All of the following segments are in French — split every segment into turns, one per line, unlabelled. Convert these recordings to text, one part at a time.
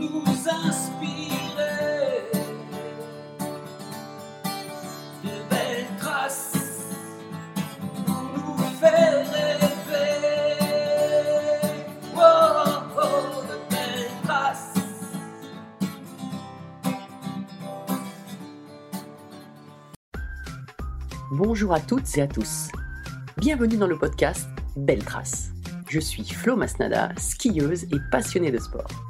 nous inspirer de belles traces pour nous faire rêver. Oh, oh, de belles traces.
Bonjour à toutes et à tous. Bienvenue dans le podcast Belle Trace. Je suis Flo Masnada, skieuse et passionnée de sport.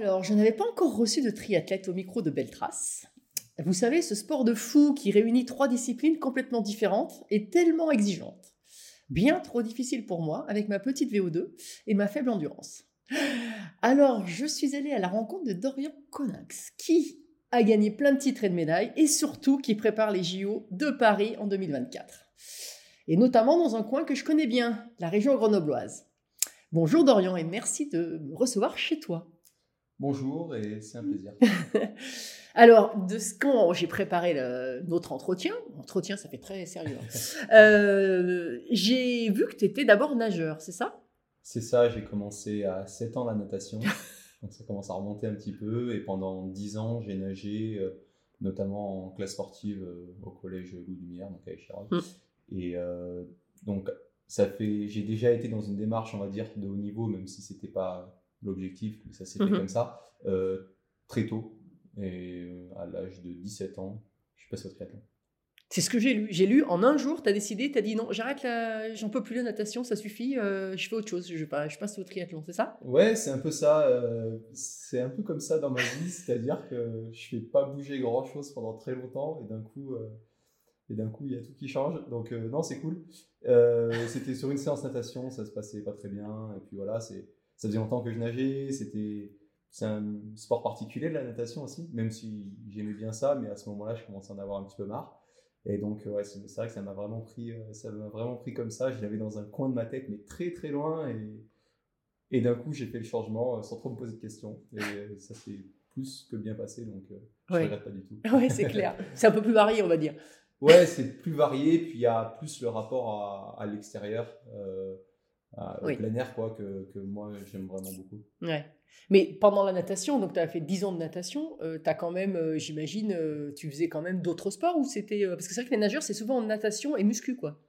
Alors, je n'avais pas encore reçu de triathlète au micro de Belle Trace. Vous savez, ce sport de fou qui réunit trois disciplines complètement différentes et tellement exigeantes. Bien trop difficile pour moi avec ma petite VO2 et ma faible endurance. Alors, je suis allée à la rencontre de Dorian Conax, qui a gagné plein de titres et de médailles et surtout qui prépare les JO de Paris en 2024. Et notamment dans un coin que je connais bien, la région grenobloise. Bonjour Dorian et merci de me recevoir chez toi.
Bonjour et c'est un plaisir.
Alors, de ce quand j'ai préparé le- notre entretien, entretien ça fait très sérieux, hein. Euh, j'ai vu que tu étais d'abord nageur, c'est ça?
C'est ça, j'ai commencé à 7 ans la natation, donc ça commence à remonter un petit peu, et pendant 10 ans j'ai nagé, euh, notamment en classe sportive euh, au collège Lumière, donc à Échirol.
Mm.
Et donc ça fait, j'ai déjà été dans une démarche, on va dire, de haut niveau, même si c'était pas l'objectif, mais ça s'est fait
Mhm.
comme ça, euh, très tôt, et euh, à l'âge de 17 ans, je suis passé au triathlon.
C'est ce que j'ai lu. J'ai lu en un jour, tu as décidé, tu as dit non, j'arrête la... j'en peux plus la natation, ça suffit, euh, je fais autre chose, je, passe- je passe au triathlon, c'est ça?
Ouais, c'est un peu ça. euh, c'est un peu comme ça dans ma vie, c'est-à-dire que je fais pas bouger grand-chose pendant très longtemps et d'un coup, euh, et d'un coup, il y a tout qui change. Donc non, c'est cool. C'était sur une séance natation, ça se passait pas très bien. Et puis voilà, c'est, ça faisait longtemps que je nageais. C'était, c'est un sport particulier de la natation aussi, même si j'aimais bien ça, mais à ce moment-là, je commençais à en avoir un petit peu marre. Et donc, ouais, c'est, vrai que ça m'a vraiment pris, euh, ça m'a vraiment pris comme ça. Je l'avais dans un coin de ma tête, mais très très loin. Et, et d'un coup, j'ai fait le changement euh, sans trop me poser de questions. Et euh, ça s'est plus que bien passé, donc je
Ouais.
regrette pas du tout.
Oui, c'est clair. C'est un peu plus varié, on va dire.
Ouais, c'est plus varié, puis il y a plus le rapport à, à l'extérieur, euh, au
Oui.
plein air, quoi, que, que moi j'aime vraiment beaucoup.
Ouais. Mais pendant la natation, donc tu as fait 10 ans de natation, tu as quand même, euh, j'imagine, euh, tu faisais quand même d'autres sports ou c'était. euh, parce que c'est vrai que les nageurs, c'est souvent natation et muscu, quoi.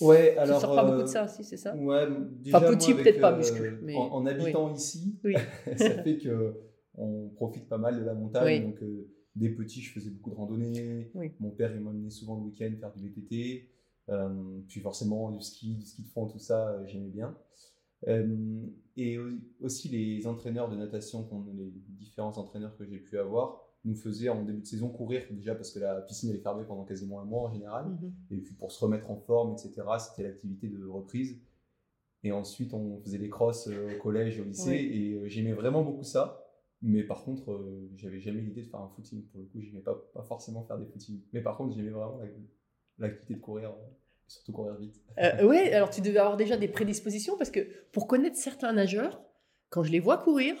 Ouais,
Tu
alors.
sors pas
euh,
beaucoup de ça, si, c'est ça?
Ouais, déjà,
Enfin, petit, peut-être pas
euh,
muscu, mais-
En, en habitant ici,
Oui.
ça fait que on profite pas mal de la montagne. Donc, euh, dès petit, je faisais beaucoup de randonnées. Mon père, il m'emmenait souvent le week-end faire du VTT. Euh, puis forcément, du ski, du ski de fond, tout ça, euh, j'aimais bien. Euh, et au- aussi, les entraîneurs de natation, les différents entraîneurs que j'ai pu avoir, nous faisaient en début de saison courir, déjà parce que la piscine elle est fermée pendant quasiment un mois en général.
Mhm.
Et puis pour se remettre en forme, etc., c'était l'activité de reprise. Et ensuite, on faisait des crosses au collège, au lycée,
Oui.
et euh, j'aimais vraiment beaucoup ça. Mais par contre, euh, j'avais jamais l'idée de faire un footing. Pour le coup, j'aimais pas, pas forcément faire des footings. Mais par contre, j'aimais vraiment la- l'activité de courir, surtout courir vite.
Euh, ouais, alors tu devais avoir déjà des prédispositions parce que pour connaître certains nageurs, quand je les vois courir,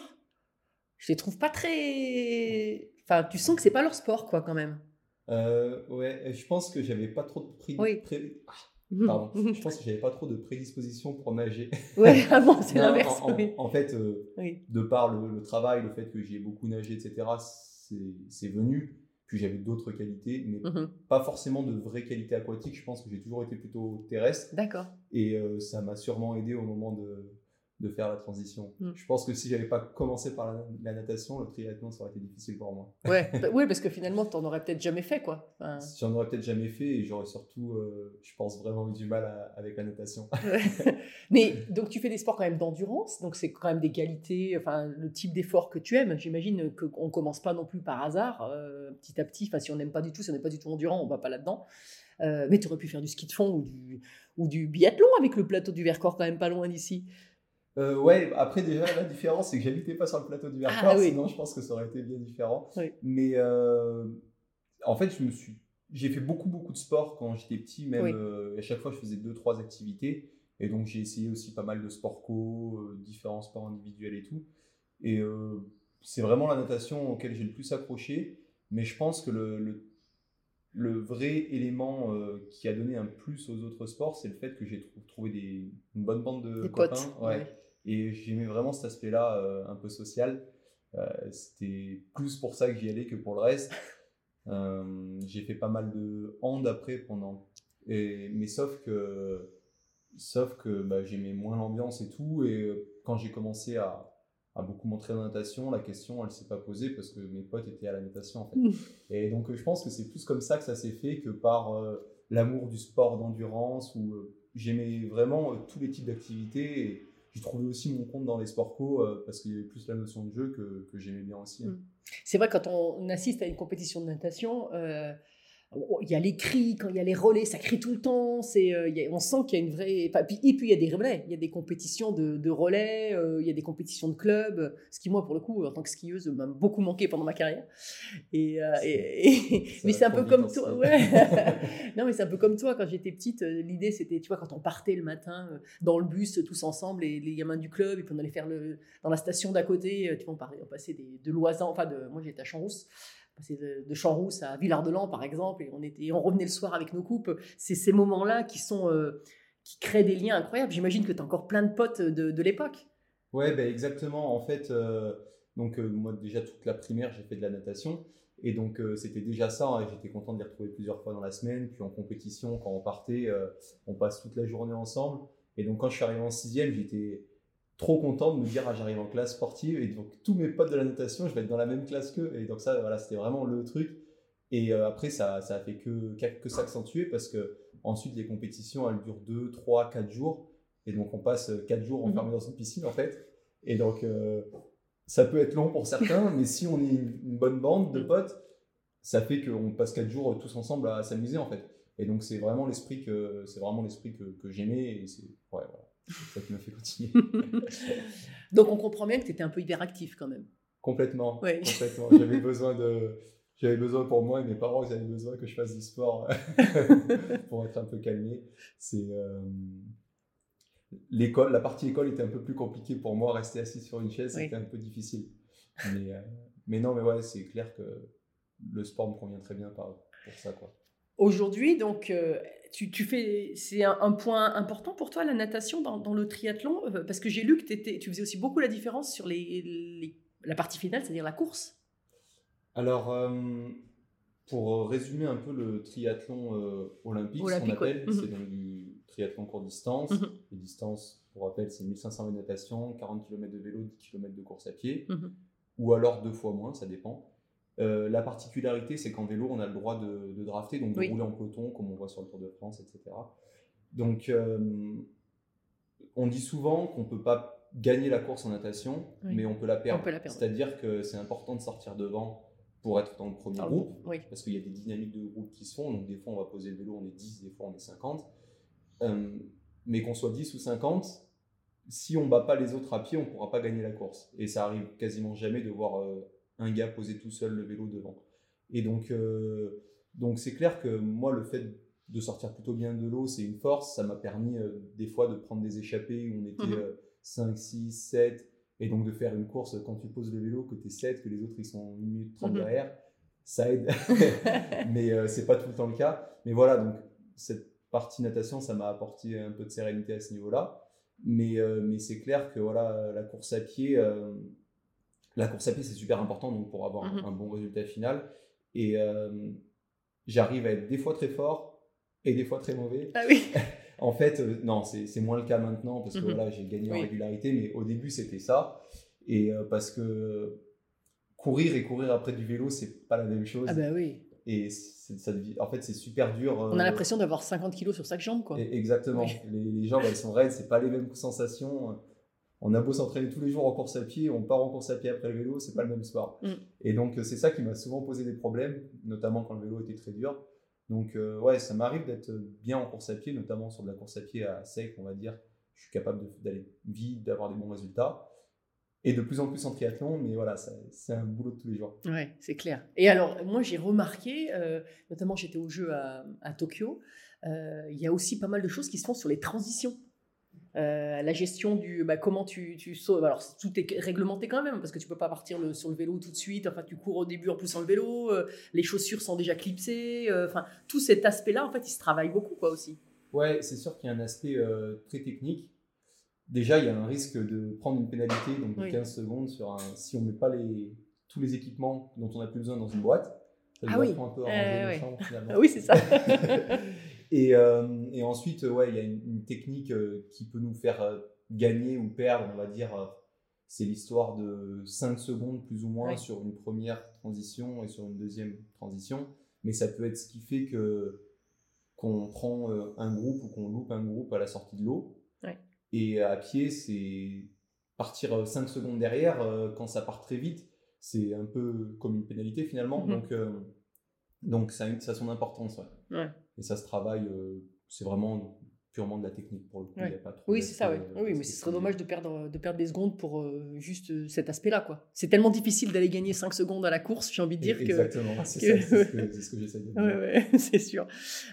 je les trouve pas très. Enfin, tu sens que c'est pas leur sport, quoi, quand même.
Euh, ouais, je pense que j'avais pas trop de pré-
Oui.
pré- ah, pardon. je pense que j'avais pas trop de prédisposition pour nager.
ouais, ah bon, c'est l'inverse.
En, en-
oui.
en fait, euh,
Oui.
de par le, le travail, le fait que j'ai beaucoup nagé, etc., c'est venu. Puis j'avais d'autres qualités, mais
Mhm.
pas forcément de vraies qualités aquatiques. Je pense que j'ai toujours été plutôt terrestre.
D'accord.
Et euh, ça m'a sûrement aidé au moment de, de faire la transition.
Mm.
Je pense que si j'avais pas commencé par la, la natation, le triathlon, ça aurait été difficile pour moi.
Ouais, bah, ouais parce que finalement, tu n'en aurais peut-être jamais fait, quoi. Enfin,
J'en aurais peut-être jamais fait et j'aurais surtout, euh, je pense, vraiment eu du mal à- avec la natation.
Mais donc, tu fais des sports quand même d'endurance, donc c'est quand même des qualités, enfin, le type d'effort que tu aimes. J'imagine qu'on ne commence pas non plus par hasard, euh, petit à petit. Enfin, si on n'aime pas du tout, si on n'est pas du tout endurant, on va pas là-dedans. Euh, mais tu aurais pu faire du ski de fond ou du, ou du biathlon avec le plateau du Vercors quand même pas loin d'ici.
Euh, ouais, après déjà la différence c'est que j'habitais pas sur le plateau du Vercors,
Ah, oui.
sinon je pense que ça aurait été bien différent.
Oui.
Mais euh, en fait, je me suis, j'ai fait beaucoup beaucoup de sport quand j'étais petit, même
Oui.
euh, à chaque fois je faisais deux trois activités, et donc j'ai essayé aussi pas mal de sport co, différents sports individuels et tout. Et c'est vraiment la natation auquel j'ai le plus accroché, mais je pense que le, le, le vrai élément qui a donné un plus aux autres sports, c'est le fait que j'ai trou- trouvé des, une bonne bande de
Des
copains.
potes.
ouais.
ouais.
Et j'aimais vraiment cet aspect-là, euh, un peu social. Euh, C'était plus pour ça que j'y allais que pour le reste. Euh, j'ai fait pas mal de hand après pendant. Et, mais sauf que, sauf que bah, j'aimais moins l'ambiance et tout. Et quand j'ai commencé à, à beaucoup m'entraîner en natation, la question elle s'est pas posée parce que mes potes étaient à la natation en fait. Et donc je pense que c'est plus comme ça que ça s'est fait que par l'amour du sport d'endurance où j'aimais vraiment tous les types d'activités et j'ai trouvé aussi mon compte dans les sports co euh, parce qu'il y avait plus la notion de jeu que, que j'aimais bien aussi. hein.
Mm. C'est vrai, quand on assiste à une compétition de natation, euh, il y a les cris, quand il y a les relais, ça crie tout le temps. C'est, euh, on sent qu'il y a une vraie. puis- et puis il y a des relais, il y a des compétitions de, de relais, euh, il y a des compétitions de clubs. Ce qui, moi, pour le coup, en tant que skieuse, m'a beaucoup manqué pendant ma carrière. Et, euh, et- mais c'est un peu comme toi.
hein,
Ouais. non, mais c'est un peu comme toi. Quand j'étais petite, l'idée c'était, tu vois, quand on partait le matin dans le bus tous ensemble, les, les gamins du club, et puis on allait faire le, dans la station d'à côté, tu vois, on, parlait- on passait des, de Loisan, enfin, de, moi j'étais à Champs-Rousse, de, Champs-Rousse à Villard-de-Lans, par exemple, et on, était, on revenait le soir avec nos coupes. C'est ces moments-là qui sont. euh, qui créent des liens incroyables. J'imagine que tu as encore plein de potes de, l'époque.
Ouais, ben exactement. En fait, euh, donc euh, moi déjà toute la primaire, j'ai fait de la natation. Et donc c'était déjà ça, hein, j'étais content de les retrouver plusieurs fois dans la semaine. Puis en compétition, quand on partait, on passe toute la journée ensemble. Et donc quand je suis arrivé en sixième, j'étais trop content de me dire ah, j'arrive en classe sportive et donc tous mes potes de la natation, je vais être dans la même classe qu'eux. Et donc ça, voilà, c'était vraiment le truc. Et euh, après, ça, ça a fait que, que, s'accentuer parce que ensuite les compétitions, elles durent 2, 3, 4 jours. Et donc on passe 4 jours
Mhm.
enfermés dans une piscine en fait. Et donc euh, ça peut être long pour certains, mais si on est une bonne bande de
Mhm.
potes, ça fait qu'on passe 4 jours tous ensemble à s'amuser en fait. Et donc c'est vraiment l'esprit que c'est vraiment l'esprit que, que j'aimais et c'est ouais, voilà. Ça m'a fait continuer.
Donc on comprend bien que tu étais un peu hyperactif quand même.
complètement.
Ouais.
Complètement. J'avais besoin de j'avais besoin pour moi et mes parents, ils avaient besoin que je fasse du sport pour être un peu calmé. C'est euh, l'école, la partie école était un peu plus compliquée pour moi. Rester assis sur une chaise,
Oui.
c'était un peu difficile. Mais, euh, mais non, mais ouais, c'est clair que le sport me convient très bien par, pour ça, quoi.
Aujourd'hui, donc, euh, tu, tu fais, c'est un, un point important pour toi, la natation dans, dans le triathlon Euh, Parce que j'ai lu que tu faisais aussi beaucoup la différence sur les, les- la partie finale, c'est-à-dire la course.
Alors, euh, pour résumer un peu le triathlon euh, olympique,
Olympique,
ce qu'on appelle,
ouais.
c'est donc du triathlon courte distance.
Mhm.
Les distances, pour rappel, c'est 1500 mètres de natation, 40 km de vélo, 10 km de course à pied,
Mhm.
ou alors deux fois moins, ça dépend. Euh, la particularité, c'est qu'en vélo, on a le droit de, de drafter, donc de
Oui.
rouler en peloton, comme on voit sur le Tour de France, etc. Donc, euh, on dit souvent qu'on ne peut pas gagner la course en natation,
Oui.
mais on peut la perdre. C'est-à-dire que c'est important de sortir devant pour être dans le premier
Dans le
groupe,
oui.
parce qu'il y a des dynamiques de groupe qui se font. Donc, des fois, on va poser le vélo, on est 10, des fois, on est 50. Euh, mais qu'on soit 10 ou 50, si on bat pas les autres à pied, on pourra pas gagner la course. Et ça arrive quasiment jamais de voir un gars poser tout seul le vélo devant. Et donc, euh, donc c'est clair que moi, le fait de sortir plutôt bien de l'eau, c'est une force. Ça m'a permis euh, des fois de prendre des échappées où on était euh, 5, 6, 7, et donc de faire une course quand tu poses le vélo, que tu es 7, que les autres ils sont 1 minute 30
Mhm.
derrière, ça aide. mais euh, c'est pas tout le temps le cas. Mais voilà, donc cette partie natation, ça m'a apporté un peu de sérénité à ce niveau-là. Mais, euh, mais c'est clair que voilà, la course à pied, euh, la course à pied c'est super important donc pour avoir un-
Mhm.
un, bon résultat final. Et euh, j'arrive à être des fois très fort et des fois très mauvais.
Ah oui.
En fait, euh, non, c'est moins le cas maintenant parce que
Mhm.
voilà, j'ai gagné en régularité, mais au début c'était ça. Et euh, parce que courir et courir après du vélo, c'est pas la même chose.
Ah bah oui.
Et ça en fait, c'est super dur.
On a l'impression d'avoir 50 kilos sur chaque jambe, quoi.
et- Exactement.
Oui.
Les, les jambes, elles sont raides, c'est pas les mêmes sensations. On a beau s'entraîner tous les jours en course à pied, on part en course à pied après le vélo, c'est pas le même sport.
Mm.
Et donc, euh, c'est ça qui m'a souvent posé des problèmes, notamment quand le vélo était très dur. Donc, euh, ouais, ça m'arrive d'être bien en course à pied, notamment sur de la course à pied à sec, on va dire. je suis capable d'aller vite, d'avoir des bons résultats. Et de plus en plus en triathlon, mais voilà, c'est un boulot de tous les jours.
Ouais, c'est clair. Et alors, moi, j'ai remarqué, euh, notamment j'étais au jeu à, à Tokyo, euh, il y a aussi pas mal de choses qui se font sur les transitions. Euh, la gestion du bah, comment tu, tu sautes. Alors, tout est réglementé quand même, parce que tu peux pas partir le- sur le vélo tout de suite. Enfin, tu cours au début en plus sans le vélo. euh, les chaussures sont déjà clipsées. euh, Enfin, tout cet aspect-là, en fait, il se travaille beaucoup, quoi, aussi.
Ouais, c'est sûr qu'il y a un aspect très technique. Déjà, il y a un risque de prendre une pénalité donc de
Oui.
15 secondes sur un, si on met pas les, tous les équipements dont on a plus besoin dans une boîte. Ça
Ah oui.
un peu
Euh, ouais.
finalement.
Ah oui, c'est ça.
et, euh, et ensuite, ouais, il y a une, une technique euh, qui peut nous faire euh, gagner ou perdre, on va dire. c'est l'histoire de 5 secondes plus ou moins sur une première transition et sur une deuxième transition. Mais ça peut être ce qui fait que qu'on prend un groupe ou qu'on loupe un groupe à la sortie de l'eau.
Ouais.
Et à pied, c'est partir 5 secondes derrière quand ça part très vite. C'est un peu comme une pénalité finalement.
Mhm.
Donc, euh, donc ça, a- ça a son importance. ouais.
Ouais.
Et ça se travaille, euh, c'est vraiment purement de la technique pour le coup.
Ouais.
il y a pas trop
Oui, c'est ça, Oui,
euh,
oui, mais ce serait dommage de perdre, de perdre des secondes pour euh, juste cet aspect-là, quoi. C'est tellement difficile d'aller gagner 5 secondes à la course, j'ai envie de dire que...
Exactement, c'est
que-
ce que, ce que j'essaie de dire.
Ouais, ouais, c'est sûr.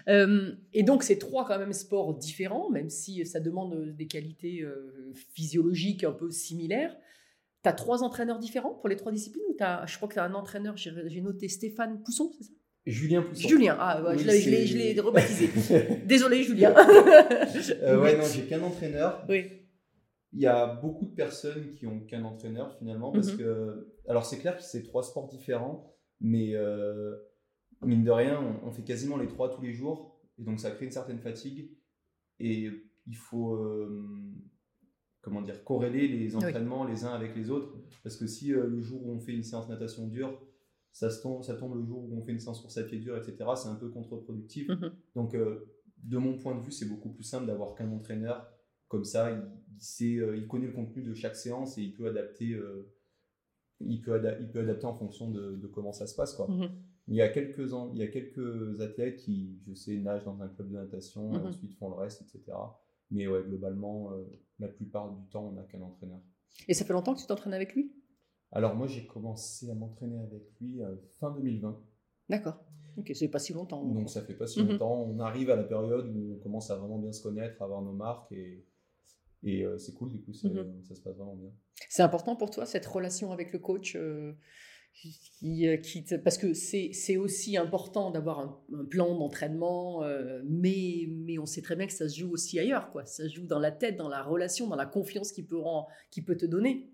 Euh, et donc, c'est trois quand même sports différents, même si ça demande des qualités euh, physiologiques un peu similaires. Tu as trois entraîneurs différents pour les trois disciplines ou Je crois que tu as un entraîneur, j'ai noté Stéphane Pousson, c'est ça?
Julien Pousson.
Julien, ah, ouais,
Oui,
je l'ai- rebaptisé. Désolé, Julien.
Euh, ouais, non, j'ai qu'un entraîneur.
oui,
Il y a beaucoup de personnes qui ont qu'un entraîneur finalement parce
Mhm.
que, alors c'est clair que c'est trois sports différents, mais euh, mine de rien, on, on fait quasiment les trois tous les jours et donc ça crée une certaine fatigue et il faut euh, comment dire corréler les entraînements les uns avec les autres parce que si euh, le jour où on fait une séance natation dure ça, se tombe, ça tombe le jour où on fait une séance course à pied dur, etc. C'est un peu contre-productif.
Mhm.
Donc, euh, de mon point de vue, c'est beaucoup plus simple d'avoir qu'un entraîneur. Comme ça, il, il sait, euh, il connaît le contenu de chaque séance et il peut adapter, euh, il peut, ada- il peut adapter en fonction de, de comment ça se passe. Quoi.
Mhm.
Il, y a quelques, en- il y a quelques athlètes qui, je sais, nagent dans un club de natation et
Mhm.
ensuite font le reste, etc. Mais ouais, globalement, la plupart du temps, on n'a qu'un entraîneur.
Et ça fait longtemps que tu t'entraînes avec lui?
Alors, moi, j'ai commencé à m'entraîner avec lui euh, fin 2020.
D'accord. Ok, c'est pas si longtemps.
Donc ça fait pas si
Mhm.
longtemps. On arrive à la période où on commence à vraiment bien se connaître, à avoir nos marques et, et euh, c'est cool, du coup,
Mhm.
ça se passe vraiment bien.
C'est important pour toi, cette relation avec le coach euh, qui, qui te- Parce que c'est aussi important d'avoir un, un plan d'entraînement, euh, mais, mais on sait très bien que ça se joue aussi ailleurs. Quoi. Ça se joue dans la tête, dans la relation, dans la confiance qu'il peut, ren- qu'il peut te donner.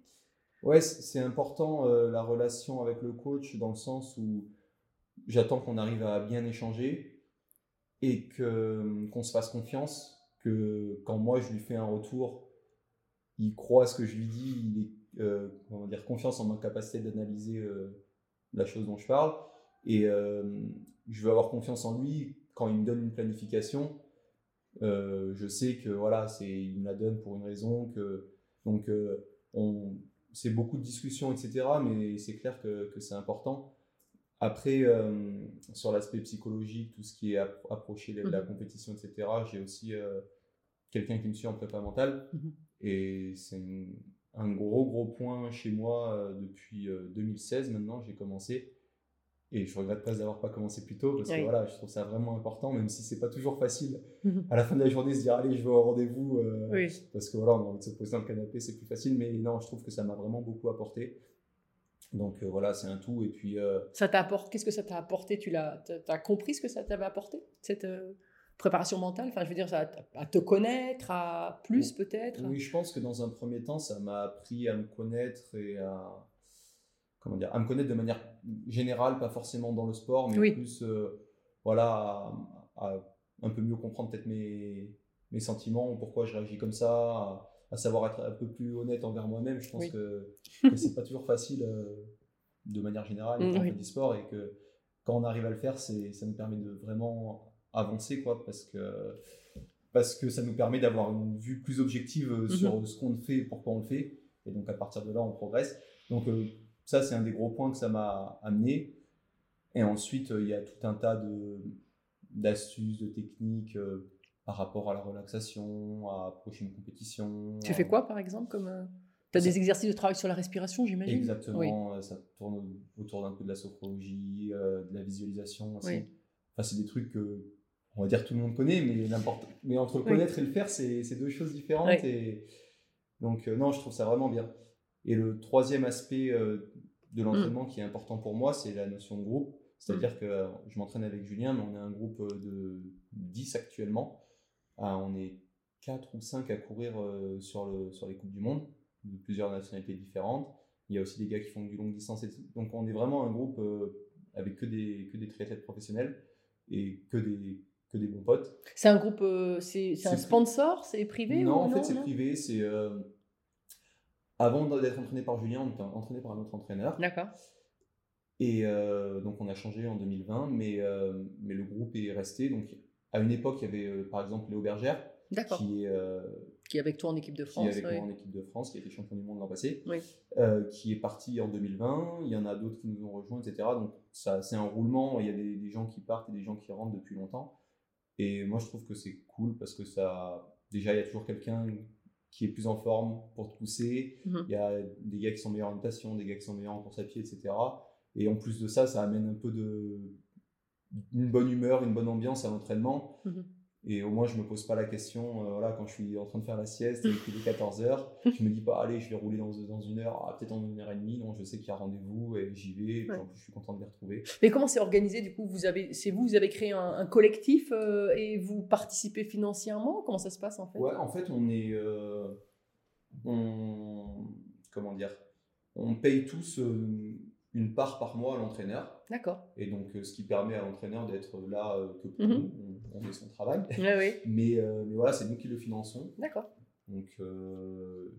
Ouais, c'est important euh, la relation avec le coach dans le sens où j'attends qu'on arrive à bien échanger et que qu'on se fasse confiance, que quand moi je lui fais un retour, il croit à ce que je lui dis, il est euh, comment dire confiance en ma capacité d'analyser euh, la chose dont je parle et euh, je veux avoir confiance en lui quand il me donne une planification. euh, je sais que voilà, c'est il me la donne pour une raison que donc euh, on c'est beaucoup de discussions, etc. Mais c'est clair que, que c'est important. Après, euh, sur l'aspect psychologique, tout ce qui est appro- approcher de la
Mhm.
compétition, etc., j'ai aussi euh, quelqu'un qui me suit en prépa mentale.
Mhm.
Et c'est un gros, gros point chez moi euh, depuis euh, 2016 maintenant, j'ai commencé. Et je regrette pas d'avoir pas commencé plus tôt parce que
Oui.
voilà, je trouve ça vraiment important, même si c'est pas toujours facile
Mhm.
à la fin de la journée se dire allez, je vais au rendez-vous. euh,
Oui.
parce que voilà, on a envie de se poser dans le canapé, c'est plus facile, mais non, je trouve que ça m'a vraiment beaucoup apporté. Donc euh, voilà, c'est un tout. Et puis, euh,
Ça t'a apporté, qu'est-ce que ça t'a apporté? Tu l'as, t'as compris ce que ça t'avait apporté cette euh, préparation mentale? Enfin, je veux dire, ça, à- à te connaître, à plus peut-être?
oui, je pense que dans un premier temps, ça m'a appris à me connaître et à, comment dire, à me connaître de manière générale, pas forcément dans le sport, mais
Oui.
plus euh, voilà, à, à un peu mieux comprendre peut-être mes, mes sentiments, ou pourquoi je réagis comme ça, à, à savoir être un peu plus honnête envers moi-même. Je pense
Oui.
que, que c'est pas toujours facile euh, de manière générale
Mm,
quand on
oui.
fait du sport et que quand on arrive à le faire, c'est, ça nous permet de vraiment avancer, quoi, parce que parce que ça nous permet d'avoir une vue plus objective euh,
Mhm.
sur ce qu'on fait, pourquoi on le fait, et donc à partir de là, on progresse. Donc euh, ça, c'est un des gros points que ça m'a amené. Et ensuite, euh, il y a tout un tas d'astuces, de techniques, euh, par rapport à la relaxation, à prochaine compétition.
Tu fais quoi par exemple comme Tu as
Ça-
des exercices de travail sur la respiration, j'imagine?
Exactement,
Oui.
euh, ça tourne autour d'un peu de la sophrologie, euh, de la visualisation aussi.
Oui.
Enfin, c'est des trucs que, on va dire, tout le monde connaît, mais, n'importe... mais entre le
Oui.
connaître et le faire, c'est, deux choses différentes. Et... Donc, euh, non, je trouve ça vraiment bien. Et le troisième aspect euh, de
Mm.
l'entraînement qui est important pour moi, c'est la notion de groupe. C'est-à-dire que euh, je m'entraîne avec Julien, mais on est un groupe euh, de 10 actuellement. Ah, on est 4 ou 5 à courir euh, sur, le, sur les Coupes du Monde, de plusieurs nationalités différentes. Il y a aussi des gars qui font du longue distance. Donc on est vraiment un groupe avec que des, que des triathlètes professionnels et que des, que des bons potes.
C'est un groupe, c'est un sponsor, c'est privé
non,
ou
en fait c'est
non?
privé. C'est euh, Avant d'être entraîné par Julien, on était entraîné par un autre entraîneur.
D'accord.
Et euh, donc on a changé en 2020, mais, euh, mais le groupe est resté. Donc à une époque, il y avait euh, par exemple Léo Bergère,
D'accord. Qui...
qui est, euh,
est avec toi en équipe de
qui
France.
est avec
ouais.
moi en équipe de France, qui a été champion du monde l'an passé,
Oui.
qui est parti en 2020. Il y en a d'autres qui nous ont rejoints, etc. Donc ça, c'est un roulement. Il y a des, des gens qui partent et des gens qui rentrent depuis longtemps. Et moi, je trouve que c'est cool parce que ça, déjà, il y a toujours quelqu'un qui est plus en forme pour te pousser.
Mhm.
Il y a des gars qui sont meilleurs en natation, des gars qui sont meilleurs en course à pied, etc. Et en plus de ça, ça amène un peu de une bonne humeur, une bonne ambiance à l'entraînement.
Mhm.
Et au moins, je me pose pas la question, euh, voilà, quand je suis en train de faire la sieste et qu'il est 14h, je me dis pas, allez, je vais rouler dans, dans une heure, ah, peut-être en une heure et demie. Non, je sais qu'il y a rendez-vous et j'y vais. Et
Ouais.
en plus, je suis content de les retrouver.
Mais comment c'est organisé du coup Vous avez, c'est vous, vous avez créé un, un collectif euh, et vous participez financièrement? Comment ça se passe en fait?
Ouais, en fait, on est. euh, on, comment dire On paye tous euh, une part par mois à l'entraîneur.
D'accord.
Et donc, euh, ce qui permet à l'entraîneur d'être là euh, que pour
Mhm.
nous. On, fait son travail.
Oui.
Mais, euh, mais voilà, c'est nous qui le finançons.
D'accord.
Donc, euh,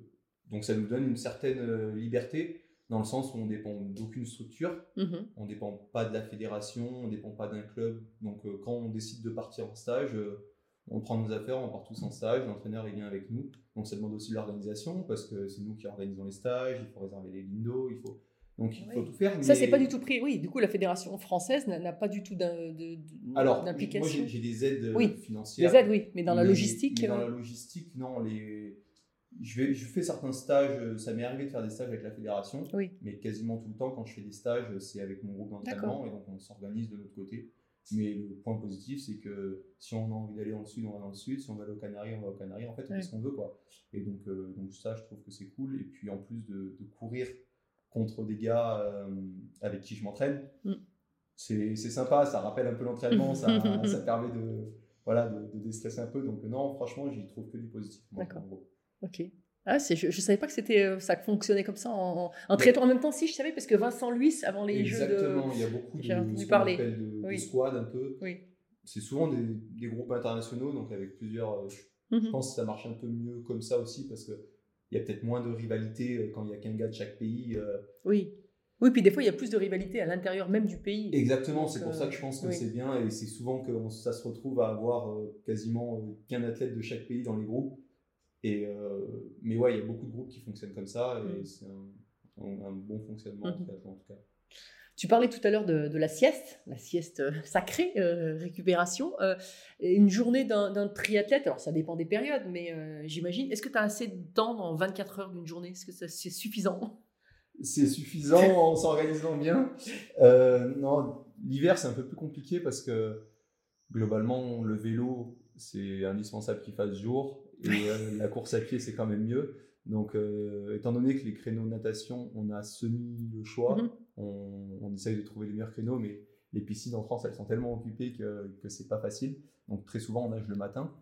donc ça nous donne une certaine liberté dans le sens où on dépend d'aucune structure,
Mhm.
on dépend pas de la fédération, on dépend pas d'un club. Donc euh, quand on décide de partir en stage, on prend nos affaires, on part tous en stage, l'entraîneur il vient avec nous. Donc ça demande aussi l'organisation parce que c'est nous qui organisons les stages, il faut réserver les lindos, il faut donc il faut
Oui.
tout faire.
Ça, c'est pas du tout pris. Oui, du coup, la fédération française n'a pas du tout de-
Alors, moi
d'implication.
j'ai des aides euh,
Oui,
financières.
Les aides, oui, mais dans la
Mais-
logistique.
mais dans
euh,
la logistique, non. Les... Je, vais, je fais certains stages, euh, ça m'est arrivé de faire des stages avec la fédération,
Oui.
mais quasiment tout le temps, quand je fais des stages, c'est avec mon groupe d'entraînement, et donc on s'organise de notre côté. Mais le point positif, c'est que si on a envie d'aller dans le sud, on va dans le sud, si on aller aux Canaries, on va aux Canaries, en fait, on fait ce qu'on veut. Quoi. Et donc, euh, donc ça, je trouve que c'est cool. Et puis en plus de, de courir contre des gars euh, avec qui je m'entraîne,
Mm.
c'est sympa, ça rappelle un peu l'entraînement, ça, ça permet de, voilà, de, de déstresser un peu. Donc non, franchement, j'y trouve que du positif.
D'accord. Ok. Ah, je ne savais pas que c'était euh, ça fonctionnait comme ça en, en, en triathlon. En même temps, si, je savais, parce que Vincent Luis, avant les jeux de.
Exactement, il y a beaucoup de, ce
parler.
de, squad un peu.
Oui.
C'est souvent des, des groupes internationaux, donc avec plusieurs. euh, Je
Mhm.
pense que ça marche un peu mieux comme ça aussi parce qu'il y a peut-être moins de rivalité euh, quand il y a qu'un gars de chaque pays. euh.
Oui. Oui, puis des fois, il y a plus de rivalité à l'intérieur même du pays.
Exactement, c'est pour
euh,
ça que je pense que
oui.
c'est bien et c'est souvent que on- ça se retrouve à avoir euh, quasiment euh, qu'un athlète de chaque pays dans les groupes. Et, euh, mais ouais, il y a beaucoup de groupes qui fonctionnent comme ça et
Mm.
c'est un, un- un bon fonctionnement en en tout cas.
Tu parlais tout à l'heure de, de la sieste, la sieste euh, sacrée, euh, récupération. Euh, une journée d'un triathlète, alors ça dépend des périodes, mais euh, j'imagine, est-ce que tu as assez de temps dans 24 heures d'une journée? Est-ce que c'est suffisant?
C'est suffisant en s'organisant bien. Non, l'hiver c'est un peu plus compliqué parce que globalement le vélo c'est indispensable qu'il fasse jour et la course à pied c'est quand même mieux. Donc étant donné que les créneaux natation on a semi le choix,
Mhm.
On, on essaye de trouver les meilleurs créneaux mais les piscines en France elles sont tellement occupées que, que c'est pas facile. Donc très souvent on nage le matin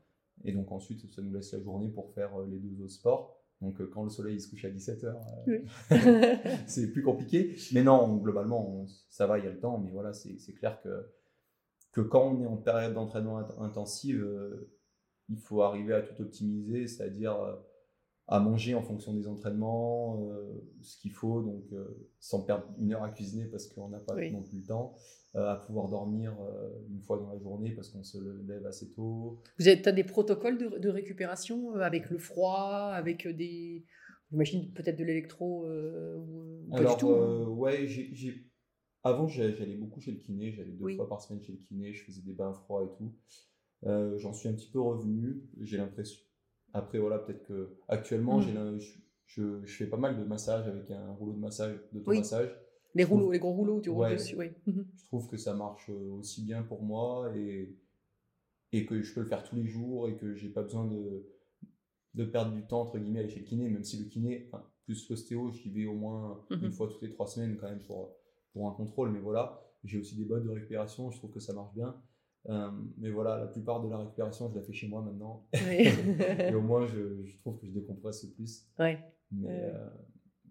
et donc ensuite ça nous laisse la journée pour faire euh, les deux autres sports. Donc euh, quand le soleil il se couche à 17h, c'est plus compliqué. Mais non, globalement, on- ça va, il y a le temps. Mais voilà, c'est clair que, que quand on est en période d'entraînement int- intensive, euh, il faut arriver à tout optimiser, c'est-à-dire euh, à manger en fonction des entraînements, euh, ce qu'il faut, donc euh, sans perdre une heure à cuisiner parce qu'on n'a pas
Oui.
non plus le temps, euh, à pouvoir dormir une fois dans la journée parce qu'on se lève assez tôt.
Vous as des protocoles de, de récupération avec le froid, avec des. J'imagine peut-être de l'électro ou pas
Alors,
du tout. hein.
ouais, j'ai, avant, j'allais beaucoup chez le kiné, j'allais deux
Oui.
fois par semaine chez le kiné, je faisais des bains froids et tout. J'en suis un petit peu revenu, j'ai l'impression. Après, voilà, peut-être que actuellement,
Mm.
je, je, je fais pas mal de massages avec un rouleau de massage, d'automassage.
Les
Je trouve-
rouleaux, les gros rouleaux, tu roules
Ouais.
dessus, oui. Mhm.
Je trouve que ça marche euh, aussi bien pour moi et, et que je peux le faire tous les jours et que j'ai pas besoin de, de perdre du temps entre guillemets à aller chez le kiné, même si le kiné, enfin, plus l'ostéo, j'y vais au moins
Mhm.
une fois toutes les trois semaines quand même pour, pour un contrôle, mais voilà, j'ai aussi des bottes de récupération, je trouve que ça marche bien. Euh, mais voilà, la plupart de la récupération, je la fais chez moi maintenant.
Oui.
et au moins, je, je trouve que je décompresse plus.
Ouais.
Mais,
Ouais.
euh,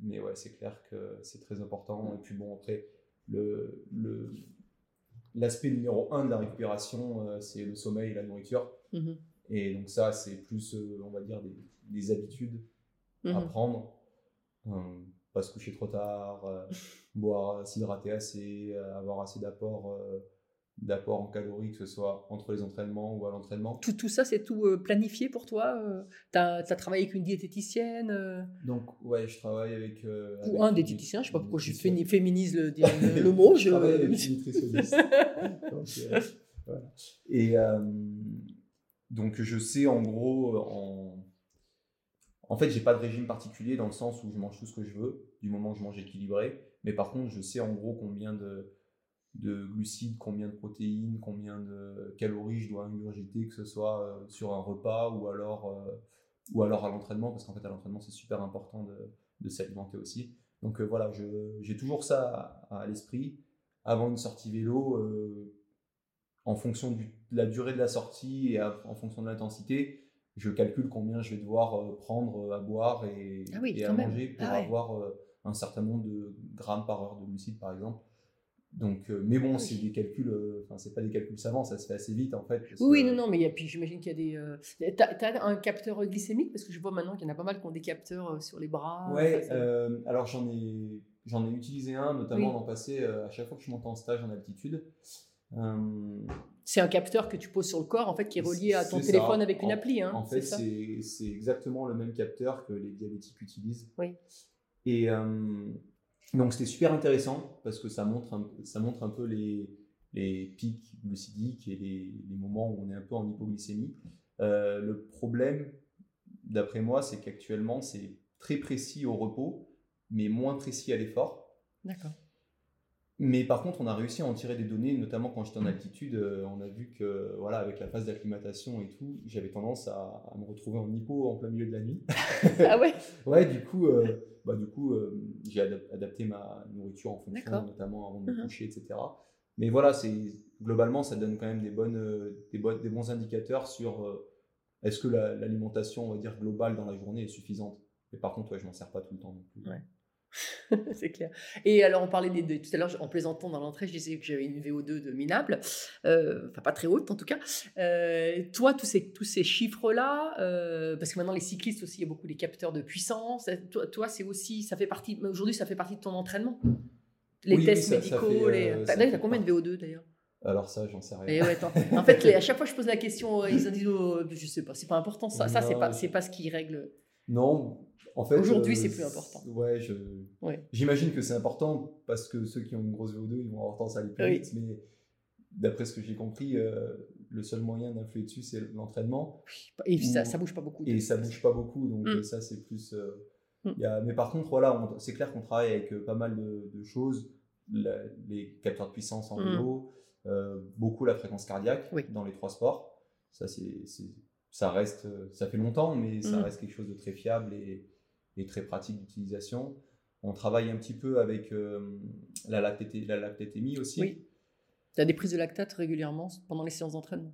mais ouais, c'est clair que c'est très important. Et puis bon, après, le, le, l'aspect numéro un de la récupération, euh, c'est le sommeil et la nourriture.
Mhm.
Et donc ça, c'est plus, on va dire, des, des habitudes à
Mhm.
prendre. Euh, pas se coucher trop tard, boire, s'hydrater assez, avoir assez d'apports euh, d'apport en calories, que ce soit entre les entraînements ou à l'entraînement.
Tout, tout ça, c'est tout euh, planifié pour toi Tu as, travaillé avec une diététicienne euh,
Donc ouais, je travaille avec... euh, avec
ou un diététicien Je sais pas pourquoi je féminise le, le, le mot.
je
Je...
travaille avec une nutritionniste. donc, euh, voilà. Et euh, donc je sais en gros, en, en fait j'ai pas de régime particulier dans le sens où je mange tout ce que je veux, du moment que je mange équilibré. Mais par contre je sais en gros combien de, de glucides, combien de protéines, combien de calories je dois ingurgiter, que ce soit euh, sur un repas ou alors, euh, ou alors à l'entraînement, parce qu'en fait à l'entraînement c'est super important de, de s'alimenter aussi. Donc euh, voilà, j'ai toujours ça à, à l'esprit. Avant une sortie vélo, euh, en fonction du- de la durée de la sortie et à- en fonction de l'intensité, je calcule combien je vais devoir euh, prendre à boire et,
Ah oui,
et à
même.
manger pour
Ah ouais.
avoir un certain nombre de grammes par heure de glucides, par exemple. Donc, euh, mais bon,
Oui.
c'est des calculs, euh, enfin, c'est pas des calculs savants, ça se fait assez vite en fait. parce
Oui,
que-
non, non, mais il y a- puis j'imagine qu'il y a des. euh, T'as as un capteur glycémique Parce que je vois maintenant qu'il y en a pas mal qui ont des capteurs sur les bras.
Ouais, alors j'en ai, j'en ai utilisé un, notamment
Oui.
l'an passé, à chaque fois que je monte en stage en altitude.
C'est un capteur que tu poses sur le corps, en fait, qui est relié à ton
ça.
téléphone avec une
En-
appli. Hein,
en fait,
c'est
exactement le même capteur que les diabétiques utilisent.
Oui.
Et euh, donc, c'était super intéressant parce que ça montre un, ça montre un peu les, les pics glucidiques et les, les moments où on est un peu en hypoglycémie. Euh, le problème, d'après moi, c'est qu'actuellement, c'est très précis au repos, mais moins précis à l'effort.
D'accord.
Mais par contre, on a réussi à en tirer des données, notamment quand j'étais en altitude. euh, on a vu que, voilà, avec la phase d'acclimatation et tout, j'avais tendance à, à me retrouver en hypo en plein milieu de la nuit.
ah ouais?
Ouais, du coup, euh, bah, du coup euh, j'ai adap- adapté ma nourriture en fonction, notamment avant de me
Mhm.
coucher, etc. Mais voilà, c'est globalement, ça donne quand même des, bonnes, euh, des, bo- des bons indicateurs sur euh, est-ce que la- l'alimentation, on va dire, globale dans la journée est suffisante? Mais par contre, ouais, je m'en sers pas tout le temps non plus.
Ouais. c'est clair. Et alors, on parlait des deux. Tout à l'heure, en plaisantant dans l'entrée, je disais que j'avais une VO2 de minable, euh, enfin pas très haute en tout cas. Euh, toi, tous ces, tous ces chiffres-là, euh, parce que maintenant les cyclistes aussi, il y a beaucoup des capteurs de puissance. Toi, toi c'est aussi, ça fait partie. Aujourd'hui, ça fait partie de ton entraînement? Les
Oui,
tests
oui, ça- ça
médicaux.
fait,
les... T'as combien de
partie.
VO2 d'ailleurs?
Alors ça, j'en sais rien.
Et ouais, attends. En fait, les- à chaque fois que je pose la question, ils ont dit, oh, je sais pas, c'est pas important. Ça, ça c'est
Non,
pas, c'est pas ce qui règle.
Non, en fait.
Aujourd'hui,
euh,
c'est plus important.
Ouais. J'imagine que c'est important parce que ceux qui ont une grosse VO2, ils vont avoir tendance à aller plus
Oui.
vite, mais d'après ce que j'ai compris, euh, le seul moyen d'influer dessus, c'est l'entraînement.
Et ça, ça bouge pas beaucoup.
Et ça bouge pas beaucoup, donc
Mm.
ça, c'est plus. euh,
Mm.
il y a- Mais par contre, voilà, c'est clair qu'on travaille avec pas mal de, de choses. La- les capteurs de puissance en
Mm.
vélo, beaucoup la fréquence cardiaque
Oui.
dans les trois sports. Ça, c'est- ça reste, ça fait longtemps, mais ça
Mm.
reste quelque chose de très fiable et, et très pratique d'utilisation. On travaille un petit peu avec euh, la, lactété- la lactétémie aussi.
Oui. Tu as des prises de lactate régulièrement pendant les séances d'entraînement?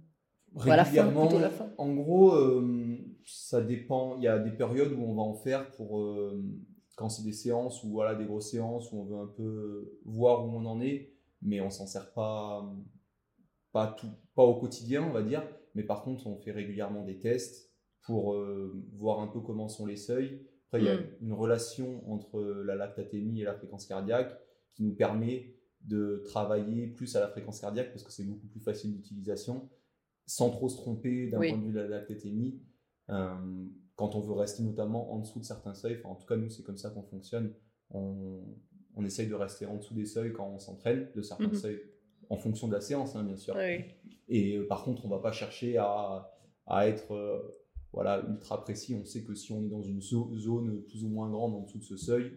Fin,
Régulièrement,
la fin?
En gros, euh, ça dépend. Il y a des périodes où on va en faire pour euh, quand c'est des séances ou voilà des grosses séances où on veut un peu voir où on en est, mais on s'en sert pas pas tout pas au quotidien, on va dire. Mais par contre, on fait régulièrement des tests pour euh, voir un peu comment sont les seuils. Après, il y a
Mm.
une relation entre la lactatémie et la fréquence cardiaque qui nous permet de travailler plus à la fréquence cardiaque parce que c'est beaucoup plus facile d'utilisation sans trop se tromper d'un
Oui.
point de vue de la lactatémie. Euh, quand on veut rester notamment en dessous de certains seuils, enfin, en tout cas nous c'est comme ça qu'on fonctionne, on, on essaye de rester en dessous des seuils quand on s'entraîne, de certains
Mhm.
seuils en fonction de la séance, hein, bien sûr.
Oui.
Et euh, par contre, on va pas chercher à, à être euh, voilà, ultra précis. On sait que si on est dans une zo- zone plus ou moins grande en dessous de ce seuil,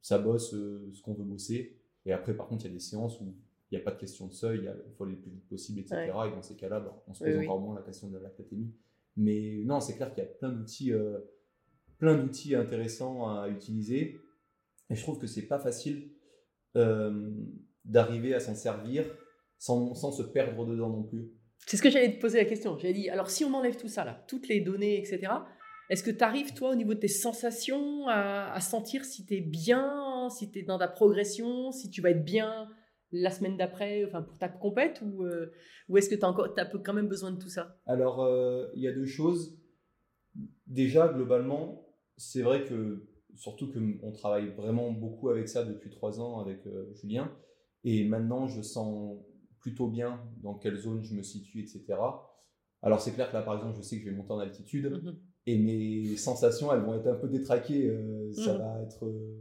ça bosse euh, ce qu'on veut bosser. Et après, par contre, il y a des séances où il n'y a pas de question de seuil, il faut aller le plus vite possible, etc. Et dans ces cas-là, bah, on se pose
oui.
encore moins la question de la lactatémie. Mais non, c'est clair qu'il y a plein d'outils, euh, plein d'outils intéressants à utiliser. Et je trouve que c'est pas facile d'arriver à s'en servir sans, sans se perdre dedans non plus.
C'est ce que j'allais te poser la question. J'allais dit, alors si on enlève tout ça, là, toutes les données, etc., est-ce que tu arrives, toi, au niveau de tes sensations, à, à sentir si tu es bien, si tu es dans ta progression, si tu vas être bien la semaine d'après, enfin pour ta compète, ou, euh, ou est-ce que tu as, encore, t'as quand même besoin de tout ça?
Alors, euh, il y a deux choses. Déjà, globalement, c'est vrai que, surtout qu'on travaille vraiment beaucoup avec ça depuis trois ans avec euh, Julien, et maintenant je sens plutôt bien dans quelle zone je me situe, etc. Alors, c'est clair que là, par exemple, je sais que je vais monter en altitude,
Mhm.
et mes sensations, elles vont être un peu détraquées. euh, ça
Mhm.
va être. euh,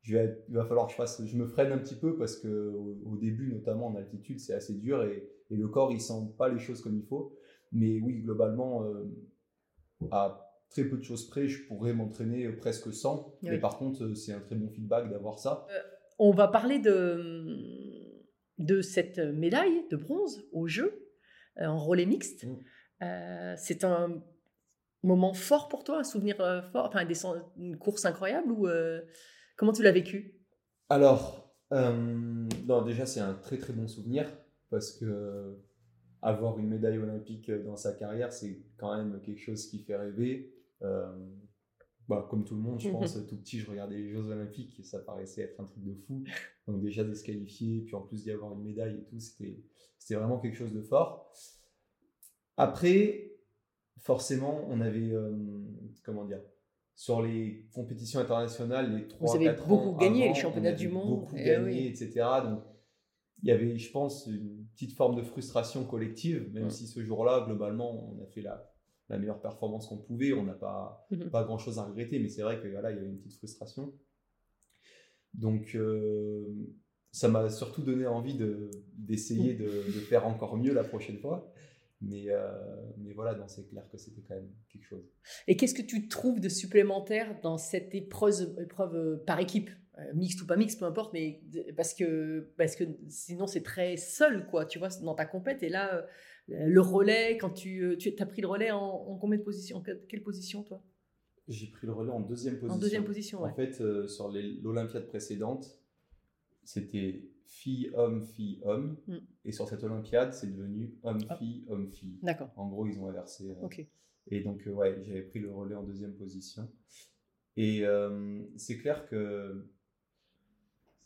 je vais être- il va falloir que je fasse. Je me freine un petit peu parce que au, au début, notamment en altitude, c'est assez dur et, et le corps, il sent pas les choses comme il faut. Mais oui, globalement, euh, à très peu de choses près, je pourrais m'entraîner presque sans.
Oui.
Mais par contre, c'est un très bon feedback d'avoir ça.
On va parler de, de cette médaille de bronze au jeu euh, en relais mixte.
Mm.
Euh, c'est un moment fort pour toi, un souvenir euh, fort, enfin des une course incroyable ou comment tu l'as vécu?
Alors, non, déjà, c'est un très très bon souvenir parce que avoir une médaille olympique dans sa carrière, c'est quand même quelque chose qui fait rêver. Bah, comme tout le monde, je pense, tout petit, je regardais les Jeux olympiques et ça paraissait être un truc de fou. Donc déjà de se qualifier, puis en plus d'y avoir une médaille et tout, c'était vraiment quelque chose de fort. Après, forcément, on avait, euh, comment dire, sur les compétitions internationales, les 3
avez beaucoup gagné, les championnats du monde,
beaucoup
eh
gagné,
oui.
etc. Donc, il y avait, je pense, une petite forme de frustration collective, même si ce jour-là, globalement, on a fait la, la meilleure performance qu'on pouvait, on n'a pas,
Mhm.
pas grand-chose à regretter, mais c'est vrai que voilà, il y avait une petite frustration. Donc, euh, ça m'a surtout donné envie de- d'essayer de, de faire encore mieux la prochaine fois. Mais, euh, mais voilà, c'est clair que c'était quand même quelque chose.
Et qu'est-ce que tu trouves de supplémentaire dans cette épreuve, épreuve euh, par équipe? Euh, Mixte ou pas mixte, peu importe, mais parce que, parce que sinon c'est très seul, quoi, tu vois, dans ta compète. Et là, le relais, quand tu, euh, tu as pris le relais en, en combien de positions En quelle position, toi?
J'ai pris le relais en deuxième position.
En deuxième position, ouais.
En fait, euh, sur l'Olympiade précédente, c'était fille-homme, fille-homme.
Mm.
Et sur cette Olympiade, c'est devenu homme-fille, homme-fille.
D'accord,
En gros, ils ont inversé. euh,
ok.
Et donc, euh, ouais, j'avais pris le relais en deuxième position. Et c'est clair que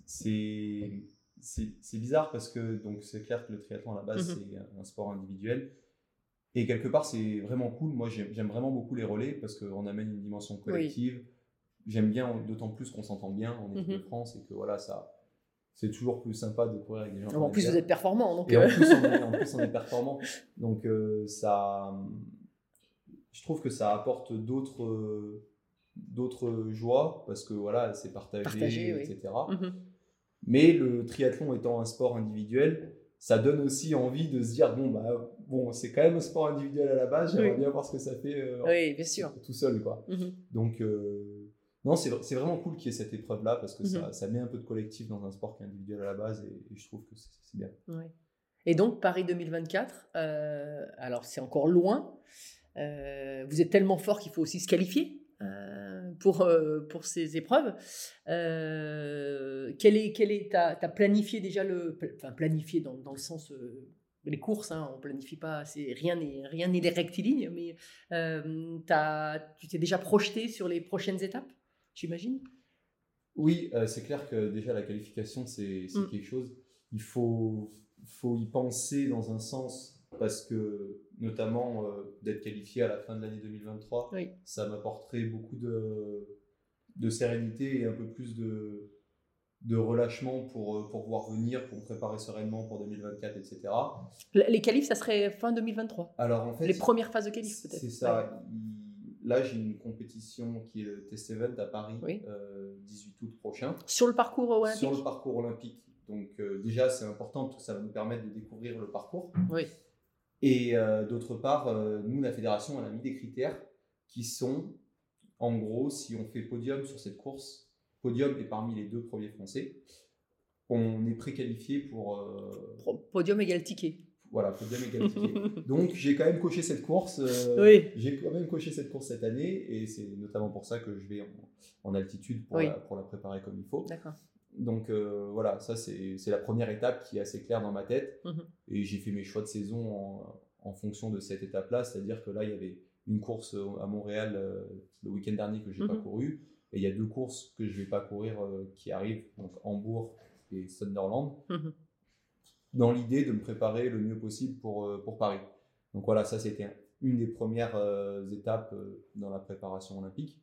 c'est c'est bizarre parce que donc c'est clair que le triathlon à la base
Mhm.
c'est un- sport individuel et quelque part c'est vraiment cool. Moi j'aime vraiment beaucoup les relais parce qu'on amène une dimension collective. J'aime bien d'autant plus qu'on s'entend bien en équipe de
Mhm.
France et que voilà ça c'est toujours plus sympa de courir avec des gens.
En plus, vous êtes performant, donc.
Et en
euh,
plus, on est, en plus, on est performant. Donc, euh, ça, je trouve que ça apporte d'autres, euh, d'autres joies parce que voilà, c'est partagé,
Partagé, oui.
etc. Mais le triathlon étant un sport individuel, ça donne aussi envie de se dire bon bah bon, c'est quand même un sport individuel à la base. J'aimerais
Oui.
bien voir ce que ça fait euh,
Oui, bien sûr.
tout seul, quoi.
Mhm.
Donc euh, non, c'est c'est vraiment cool qu'il y ait cette épreuve-là parce que
Mhm.
ça, ça met un peu de collectif dans un sport qui est individuel à la base et, et je trouve que c'est bien.
Et donc, Paris 2024, euh, alors c'est encore loin. Vous êtes tellement fort qu'il faut aussi se qualifier? Euh, pour, euh, pour ces épreuves. Euh, quel est, quel est, t'as, t'as planifié déjà le. Enfin, planifié dans, dans le sens. euh, les courses, hein, on planifie pas, c'est, rien n'est rien n'est rectiligne, mais t'as- tu t'es déjà projeté sur les prochaines étapes, j'imagine?
Oui, c'est clair que déjà la qualification, c'est c'est
Mm.
quelque chose. Il faut, faut y penser dans un sens parce que, notamment, euh, d'être qualifié à la fin de l'année 2023,
Oui.
ça m'apporterait beaucoup de, de sérénité et un peu plus de, de relâchement pour, euh, pour pouvoir venir, pour me préparer sereinement pour 2024, etc.
Les qualifs, ça serait fin 2023.
Alors, en fait,
Les premières phases de qualif, peut-être.
c'est ça. Il- Là, j'ai une compétition qui est le Test Event à Paris,
Oui.
euh, 18 août prochain.
Sur le parcours olympique
Sur le parcours olympique donc euh, déjà, c'est important parce que ça va nous permettre de découvrir le parcours.
Oui.
Et euh, d'autre part, euh, nous, la fédération, on a mis des critères qui sont, en gros, si on fait podium sur cette course, podium est parmi les deux premiers français, on est préqualifié pour... euh,
Podium égale ticket.
voilà, podium égalité. Donc j'ai quand même coché cette course.
Oui.
J'ai quand même coché cette course cette année et c'est notamment pour ça que je vais en, en altitude pour,
Oui.
la, pour la préparer comme il faut.
D'accord.
Donc euh, voilà, ça c'est la première étape qui est assez claire dans ma tête.
Mhm.
Et j'ai fait mes choix de saison en, en fonction de cette étape-là, c'est-à-dire que là il y avait une course à Montréal euh, le week-end dernier que j'ai pas
Mhm.
couru et il y a deux courses que je vais pas courir euh, qui arrivent, donc Hambourg et Sunderland
Mhm.
dans l'idée de me préparer le mieux possible pour, euh, pour Paris. Donc voilà, ça c'était une des premières euh, étapes euh, dans la préparation olympique.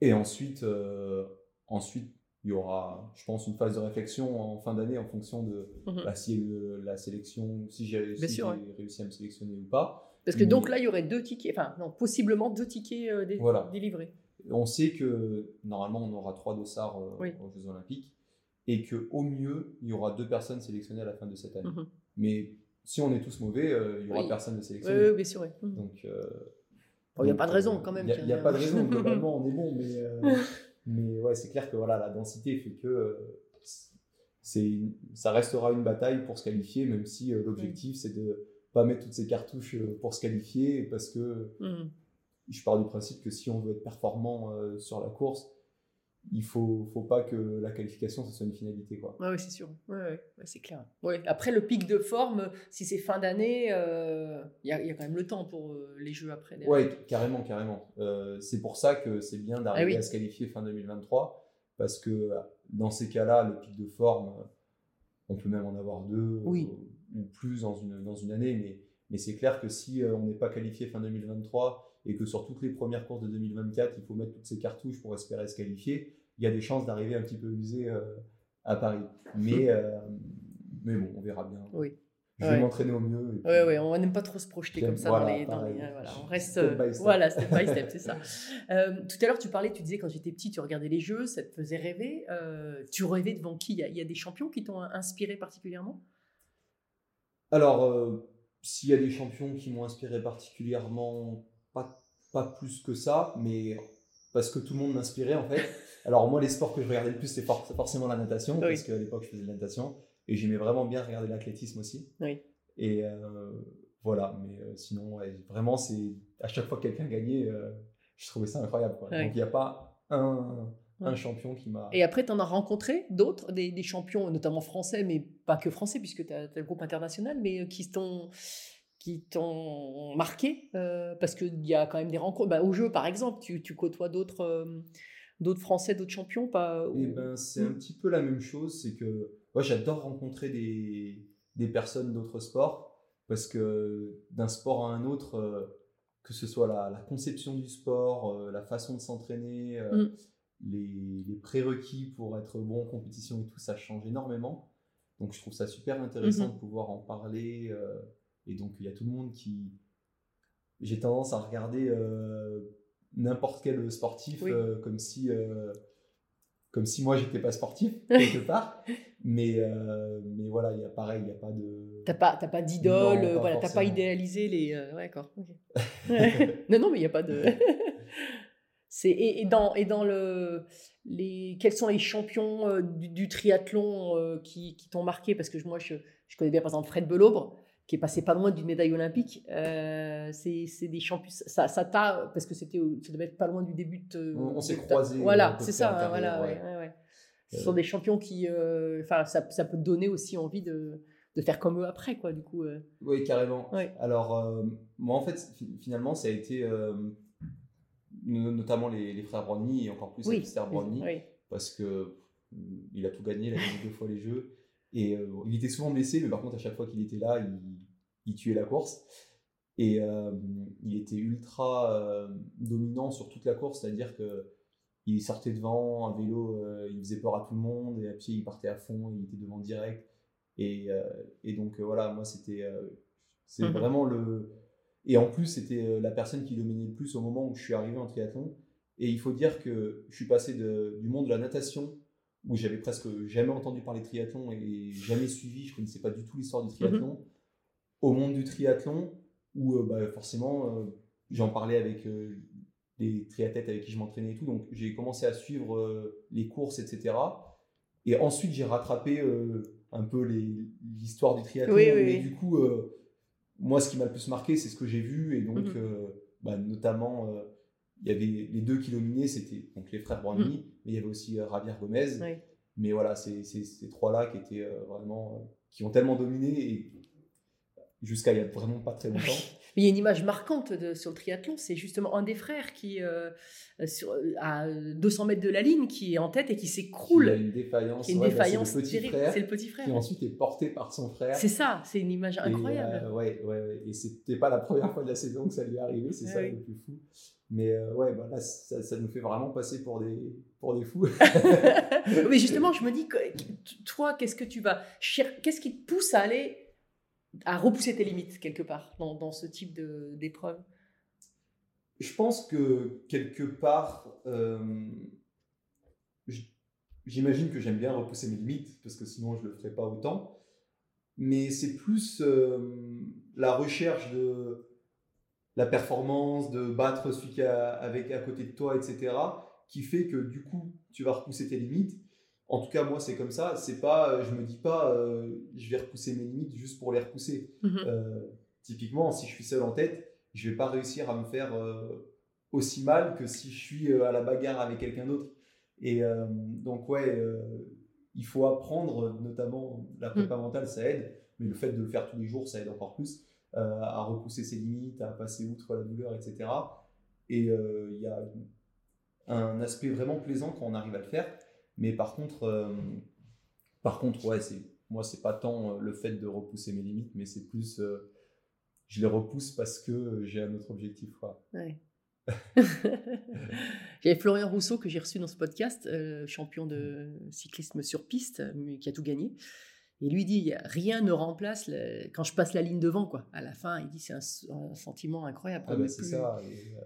Et ensuite, euh, ensuite, il y aura, je pense, une phase de réflexion en fin d'année en fonction de
Mhm.
bah, si le- la sélection, si j'ai si
sûr,
j'ai réussi à me sélectionner ou pas.
Parce que
Mais-
donc là, il y aurait deux tickets, enfin, non, possiblement deux tickets euh, dé-
Voilà.
délivrés.
On sait que normalement on aura trois dossards euh,
Oui.
aux Jeux Olympiques et que au mieux il y aura deux personnes sélectionnées à la fin de cette année.
Mhm.
Mais si on est tous mauvais, euh, il y aura
Oui.
personne de sélectionné.
oui, bien sûr.
Donc, euh,
il n'y a pas de raison quand même.
Il n'y a, pas de raison, globalement on est bon, mais, mais ouais, c'est clair que voilà, la densité fait que euh, c'est ça restera une bataille pour se qualifier, même si euh, l'objectif c'est de pas mettre toutes ces cartouches euh, pour se qualifier, parce que
Mhm.
je pars du principe que si on veut être performant sur la course, il faut, faut pas que la qualification ce soit une finalité. Quoi.
Ouais, ouais, c'est sûr. Ouais, ouais, ouais, c'est clair. Ouais. Après, le pic de forme, si c'est fin d'année, euh, il y, a, y a quand même le temps pour euh, les jeux après.
Ouais, carrément, carrément. Euh, c'est pour ça que c'est bien d'arriver
Ah oui.
à se qualifier fin 2023, parce que euh, dans ces cas-là, le pic de forme, on peut même en avoir deux
Oui.
ou plus dans une, dans une année, mais, mais c'est clair que si on n'est pas qualifié fin 2023 et que sur toutes les premières courses de 2024, il faut mettre toutes ces cartouches pour espérer se qualifier, il y a des chances d'arriver un petit peu usé euh, à Paris. Mais, euh, mais bon, on verra bien.
Oui.
Je
Ouais.
vais m'entraîner au mieux. puis-
Ouais, ouais, on n'aime pas trop se projeter comme ça
voilà,
dans les. dans les- euh, voilà, on reste.
Step by step.
Voilà, step by step, c'est ça. Euh, tout à l'heure, tu parlais, tu disais quand j'étais petit, tu regardais les jeux, ça te faisait rêver. Euh, tu rêvais devant qui? Il y, a, il y a des champions qui t'ont inspiré particulièrement?
Alors, euh, s'il y a des champions qui m'ont inspiré particulièrement, pas, pas plus que ça, mais parce que tout le monde m'inspirait en fait. Alors moi, les sports que je regardais le plus, c'était for- forcément la natation,
Oui.
parce qu'à l'époque, je faisais de la natation, et j'aimais vraiment bien regarder l'athlétisme aussi.
Oui.
Et euh, voilà, mais euh, sinon, ouais, vraiment, c'est à chaque fois que quelqu'un gagnait, euh, je trouvais ça incroyable. quoi. Donc il n'y a pas un, un
Ouais.
champion qui m'a...
Et après, tu en as rencontré d'autres, des, des champions, notamment français, mais pas que français, puisque tu as, le groupe international, mais qui t'ont qui t'ont marqué euh, parce qu'il y a quand même des rencontres. Bah, au jeu, par exemple, tu, tu côtoies d'autres euh, d'autres Français, d'autres champions pas,
Eh
ou-
ben, c'est un
Mm.
petit peu la même chose, c'est que moi j'adore rencontrer des, des personnes d'autres sports parce que d'un sport à un autre, euh, que ce soit la, la conception du sport, euh, la façon de s'entraîner, euh,
Mm.
les, les prérequis pour être bon en compétition et tout, ça change énormément. Donc je trouve ça super intéressant
Mhm.
de pouvoir en parler. Et donc il y a tout le monde qui... J'ai tendance à regarder euh, n'importe quel sportif
Oui.
euh, comme si... euh, comme si moi j'étais pas sportif quelque part mais euh, mais voilà il y a pareil il n'y a pas de
T'as pas, t'as pas d'idole, euh, voilà, t'as pas idéalisé les. euh, ouais, d'accord. non, non, mais il n'y a pas de. C'est et, et dans et dans le les quels sont les champions du, du triathlon qui, qui t'ont marqué? Parce que moi je, je connais bien par exemple Fred Belaubre qui est passé pas loin d'une médaille olympique. Euh, c'est des champions ça ça t'a parce que c'était ça devait être pas loin du début de.
On- on s'est croisés,
Voilà,
peu
c'est ça.
carrière,
voilà,
ouais.
ouais. Ce
Euh,
sont des champions qui, euh, enfin, ça, ça peut donner aussi envie de, de faire comme eux après, quoi. Du coup, euh.
oui carrément alors euh, moi en fait fi- finalement ça a été euh, no- notamment les, les frères Brownie et encore plus
oui,
Alistair Brownie
oui.
parce que pff, il a tout gagné il a gagné deux fois les jeux et euh, il était souvent blessé mais par contre à chaque fois qu'il était là il, il tuait la course. Et euh, il était ultra euh, dominant sur toute la course c'est à dire que il sortait devant à vélo euh, il faisait peur à tout le monde et à pied il partait à fond il était devant direct. Et, et donc voilà moi c'était c'est
Mhm.
vraiment le et en plus c'était la personne qui dominait le plus au moment où je suis arrivé en triathlon. Et il faut dire que je suis passé de- du monde de la natation où j'avais presque jamais entendu parler de triathlon et jamais suivi, je connaissais pas du tout l'histoire du triathlon, au monde du triathlon, où euh, bah, forcément euh, j'en parlais avec euh, des triathlètes avec qui je m'entraînais et tout, donc j'ai commencé à suivre les courses, etc. Et ensuite j'ai rattrapé un peu l'histoire du triathlon,
Oui, oui,
mais
oui.
du coup, moi ce qui m'a le plus marqué, c'est ce que j'ai vu, et donc
Mhm.
bah, notamment, il y avait les deux qui nominaient, c'était donc les frères Brownie, mais il y avait aussi euh, Javier Gomez.
Mhm. Oui.
Mais voilà, c'est c'est ces trois-là qui étaient euh, vraiment, euh, qui ont tellement dominé et jusqu'à il y a vraiment pas très longtemps.
Mais il y a une image marquante de- sur le triathlon, c'est justement un des frères qui, euh, sur, à 200 mètres de la ligne, qui est en tête et qui
Il y a
s'écroule.
une défaillance. Ouais, bah,
défaillance
c'est le frère
C'est le petit frère.
qui ensuite est porté par son frère.
C'est ça, c'est une image
Et,
incroyable.
euh, ouais, ouais, ouais. Et c'était pas la première fois de la saison que ça lui est arrivé, c'est ça
oui.
le plus fou. Mais euh, ouais, bah là, ça, ça nous fait vraiment passer pour des, pour des fous.
Mais justement, je me dis, toi, qu'est-ce que tu vas Qu'est-ce qui te pousse à aller, à repousser tes limites quelque part dans, ce type d'épreuve
Je pense que quelque part, euh, j'imagine que j'aime bien repousser mes limites parce que sinon je le ferais pas autant. Mais c'est plus euh, la recherche de la performance, de battre celui qui est à côté de toi, etc., qui fait que du coup tu vas repousser tes limites. En tout cas, moi c'est comme ça. C'est pas, euh, je me dis pas, euh, je vais repousser mes limites juste pour les repousser.
Mhm.
Euh, typiquement, si je suis seul en tête, je vais pas réussir à me faire euh, aussi mal que si je suis à la bagarre avec quelqu'un d'autre. Et donc, ouais, il faut apprendre, notamment la prépa mentale, ça aide, mais le fait de le faire tous les jours, ça aide encore plus à repousser ses limites, à passer outre la douleur, etc. Et il y a un aspect vraiment plaisant quand on arrive à le faire. Mais par contre, euh, par contre, ouais, c'est moi, c'est pas tant euh, le fait de repousser mes limites, mais c'est plus euh, je les repousse parce que j'ai un autre objectif. Quoi.
Ouais. J'avais Florian Rousseau que j'ai reçu dans ce podcast, euh, champion de cyclisme sur piste, euh, qui a tout gagné. Et lui dit rien ne remplace le- quand je passe la ligne devant quoi. À la fin, il dit c'est un, un sentiment incroyable.
Ah bah, c'est
plus-
ça. Et, euh,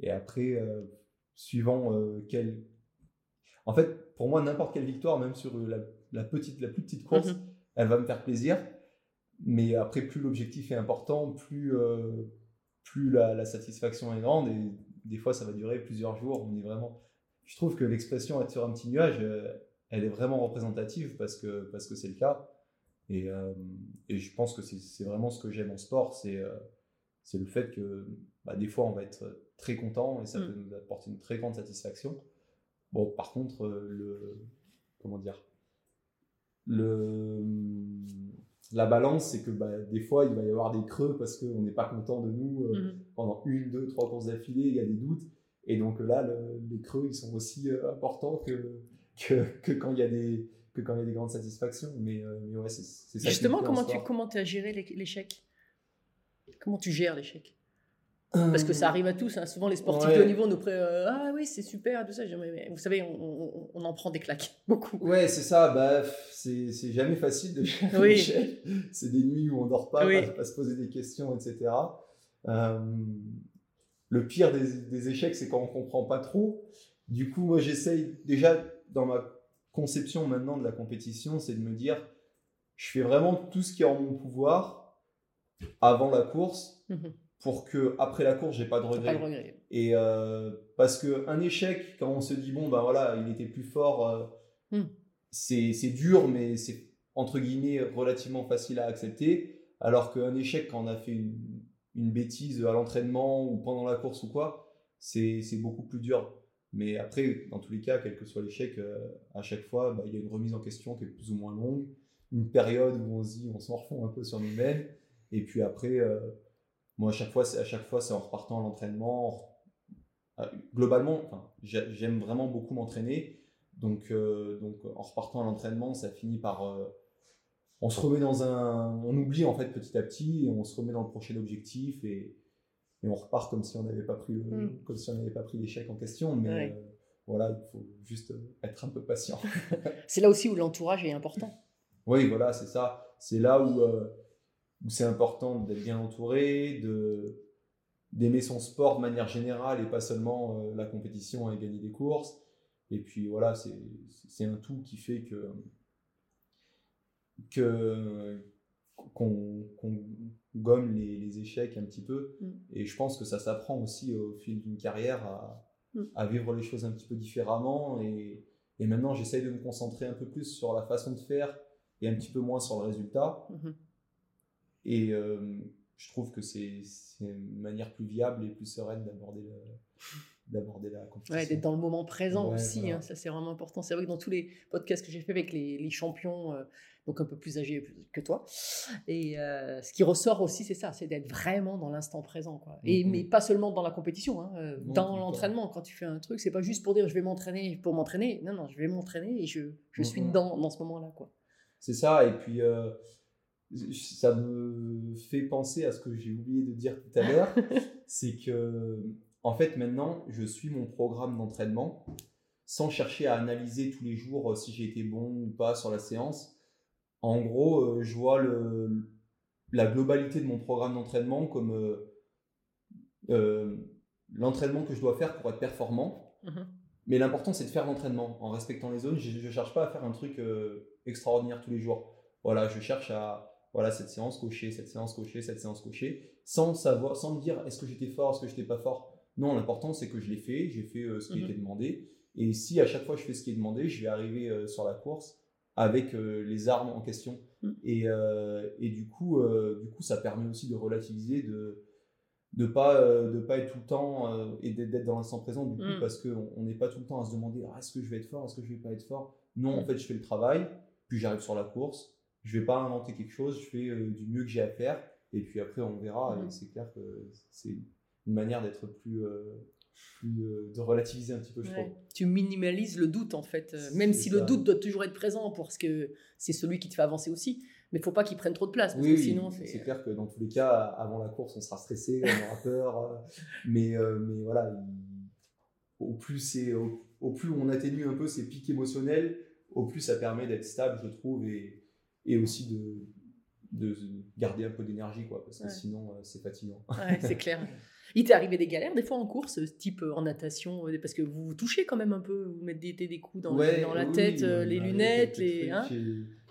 et après, euh, suivant euh, quel. En fait, pour moi, n'importe quelle victoire, même sur la, la petite, la plus petite course,
Mhm.
elle va me faire plaisir. Mais après, plus l'objectif est important, plus, euh, plus la, la satisfaction est grande. Et des fois, ça va durer plusieurs jours. On est vraiment. Je trouve que l'expression être sur un petit nuage, euh, elle est vraiment représentative parce que parce que c'est le cas. Et, euh, et je pense que c'est vraiment ce que j'aime en sport, c'est c'est le fait que bah, des fois on va être très content et ça
Mm.
peut nous apporter une très grande satisfaction. Bon, par contre, euh, le comment dire, le la balance, c'est que bah, des fois il va y avoir des creux parce qu'on n'est pas content de nous euh,
Mhm.
pendant une, deux, trois courses d'affilée, il y a des doutes. Et donc là, le- les creux, ils sont aussi euh, importants que, que, que quand il y a des que quand il y a des grandes satisfactions. Mais, euh, mais ouais, c'est ça.
Justement, comment tu comment as géré l'é- l'échec? Comment tu gères l'échec? Parce que ça arrive à tous. hein. Souvent, les sportifs
Ouais.
de haut niveau nous pré euh, ah oui c'est super tout ça. Mais- Vous savez, on, on- on en prend des claques beaucoup.
Ouais, c'est ça. Bah, c'est c'est jamais facile de gérer
Oui.
C'est des nuits où on dort pas,
Oui.
à, à se poser des questions, etc. Euh, le pire des, des échecs, c'est quand on comprend pas trop. Du coup, moi, j'essaye déjà dans ma conception maintenant de la compétition, c'est de me dire, je fais vraiment tout ce qui est en mon pouvoir avant la course
Mhm.
Pour que après la course, j'ai pas de
Pas
regrets.
de regret.
Et euh, parce que un échec, quand on se dit bon ben voilà, il était plus fort, euh,
Hmm.
c'est c'est dur, mais c'est entre guillemets relativement facile à accepter. Alors qu'un échec, quand on a fait une, une bêtise à l'entraînement ou pendant la course ou quoi, c'est c'est beaucoup plus dur. Mais après, dans tous les cas, quel que soit l'échec, euh, à chaque fois, bah, il y a une remise en question qui est plus ou moins longue, une période où on se dit, on s'en refond un peu sur nous-mêmes, et puis après, euh, moi à chaque fois, c'est à chaque fois, c'est en repartant à l'entraînement. en- Globalement, enfin, j'aime vraiment beaucoup m'entraîner, donc euh, donc en repartant à l'entraînement, ça finit par euh, on se remet dans un, on oublie en fait petit à petit, et on se remet dans le prochain objectif et, et on repart comme si on n'avait pas pris le,
Mm.
comme si on n'avait pas pris l'échec en question, mais
Ouais.
euh, voilà, il faut juste être un peu patient.
C'est là aussi où l'entourage est important.
Oui, voilà, c'est ça. C'est là où, où c'est important d'être bien entouré, de d'aimer son sport de manière générale et pas seulement euh, la compétition et gagner des courses. Et puis voilà, c'est un tout qui fait que que qu'on gomme les, les échecs un petit peu.
Mm.
Et je pense que ça s'apprend aussi au fil d'une carrière à,
Mm.
à vivre les choses un petit peu différemment. Et, et maintenant, j'essaye de me concentrer un peu plus sur la façon de faire et un petit peu moins sur le résultat.
Mhm.
Et euh, je trouve que c'est une manière plus viable et plus sereine d'aborder d'aborder la compétition.
Ouais, d'être dans le moment présent
Ouais,
aussi,
voilà.
hein, ça c'est vraiment important. C'est vrai que dans tous les podcasts que j'ai fait avec les, les champions, euh, donc un peu plus âgés que toi, et euh, ce qui ressort aussi, c'est ça, c'est d'être vraiment dans l'instant présent. Quoi. Et,
Mhm.
Mais pas seulement dans la compétition, hein, euh,
Non,
dans l'entraînement. Quand tu fais un truc, c'est pas juste pour dire je vais m'entraîner pour m'entraîner. Non, non, je vais m'entraîner et je, je suis dedans dans ce moment-là. quoi.
C'est ça, et puis ça me fait penser à ce que j'ai oublié de dire tout à l'heure, c'est que en fait maintenant je suis mon programme d'entraînement sans chercher à analyser tous les jours euh, si j'ai été bon ou pas sur la séance. En gros, euh, je vois le, la globalité de mon programme d'entraînement comme euh, euh, l'entraînement que je dois faire pour être performant.
Mhm.
Mais l'important, c'est de faire l'entraînement en respectant les zones. Je ne cherche pas à faire un truc euh, extraordinaire tous les jours. Voilà, je cherche à voilà cette séance cocher, cette séance cocher, cette séance cocher, sans savoir, sans me dire est-ce que j'étais fort, est-ce que j'étais pas fort? Non, l'important c'est que je l'ai fait, j'ai fait euh, ce qui
Mhm.
était demandé. Et si à chaque fois je fais ce qui est demandé, je vais arriver euh, sur la course avec euh, les armes en question.
Mhm.
Et, et du coup, du coup, ça permet aussi de relativiser, de de pas de pas être tout le temps et d'être dans l'instant présent du coup
Mm.
parce qu'on on n'est pas tout le temps à se demander Ah, est-ce que je vais être fort est-ce que je vais pas être fort? Non en
Mm.
fait je fais le travail puis j'arrive sur la course je vais pas inventer quelque chose je fais euh, du mieux que j'ai à faire et puis après on verra
Mm.
et c'est clair que c'est une manière d'être plus euh, plus euh, de relativiser un petit peu je
Ouais.
trouve
Tu minimalises le doute en fait, même si
ça.
le doute doit toujours être présent parce que c'est celui qui te fait avancer aussi. Mais il faut pas qu'il prenne trop de place parce
Oui,
que sinon
c'est
c'est.
clair que dans tous les cas, avant la course, on sera stressé, on aura peur. mais, euh, mais voilà, il- au, plus c'est, au, au plus on atténue un peu ces pics émotionnels, au plus ça permet d'être stable, je trouve, et, et aussi de, de garder un peu d'énergie, quoi, parce que
Ouais.
sinon, euh, c'est fatigant.
Ouais, c'est clair. Il t'est arrivé des galères des fois en course, type euh, en natation, euh, parce que vous vous touchez quand même un peu, vous mettez des, des coups dans,
Ouais,
dans la
oui,
tête,
oui,
euh, les lunettes, les. hein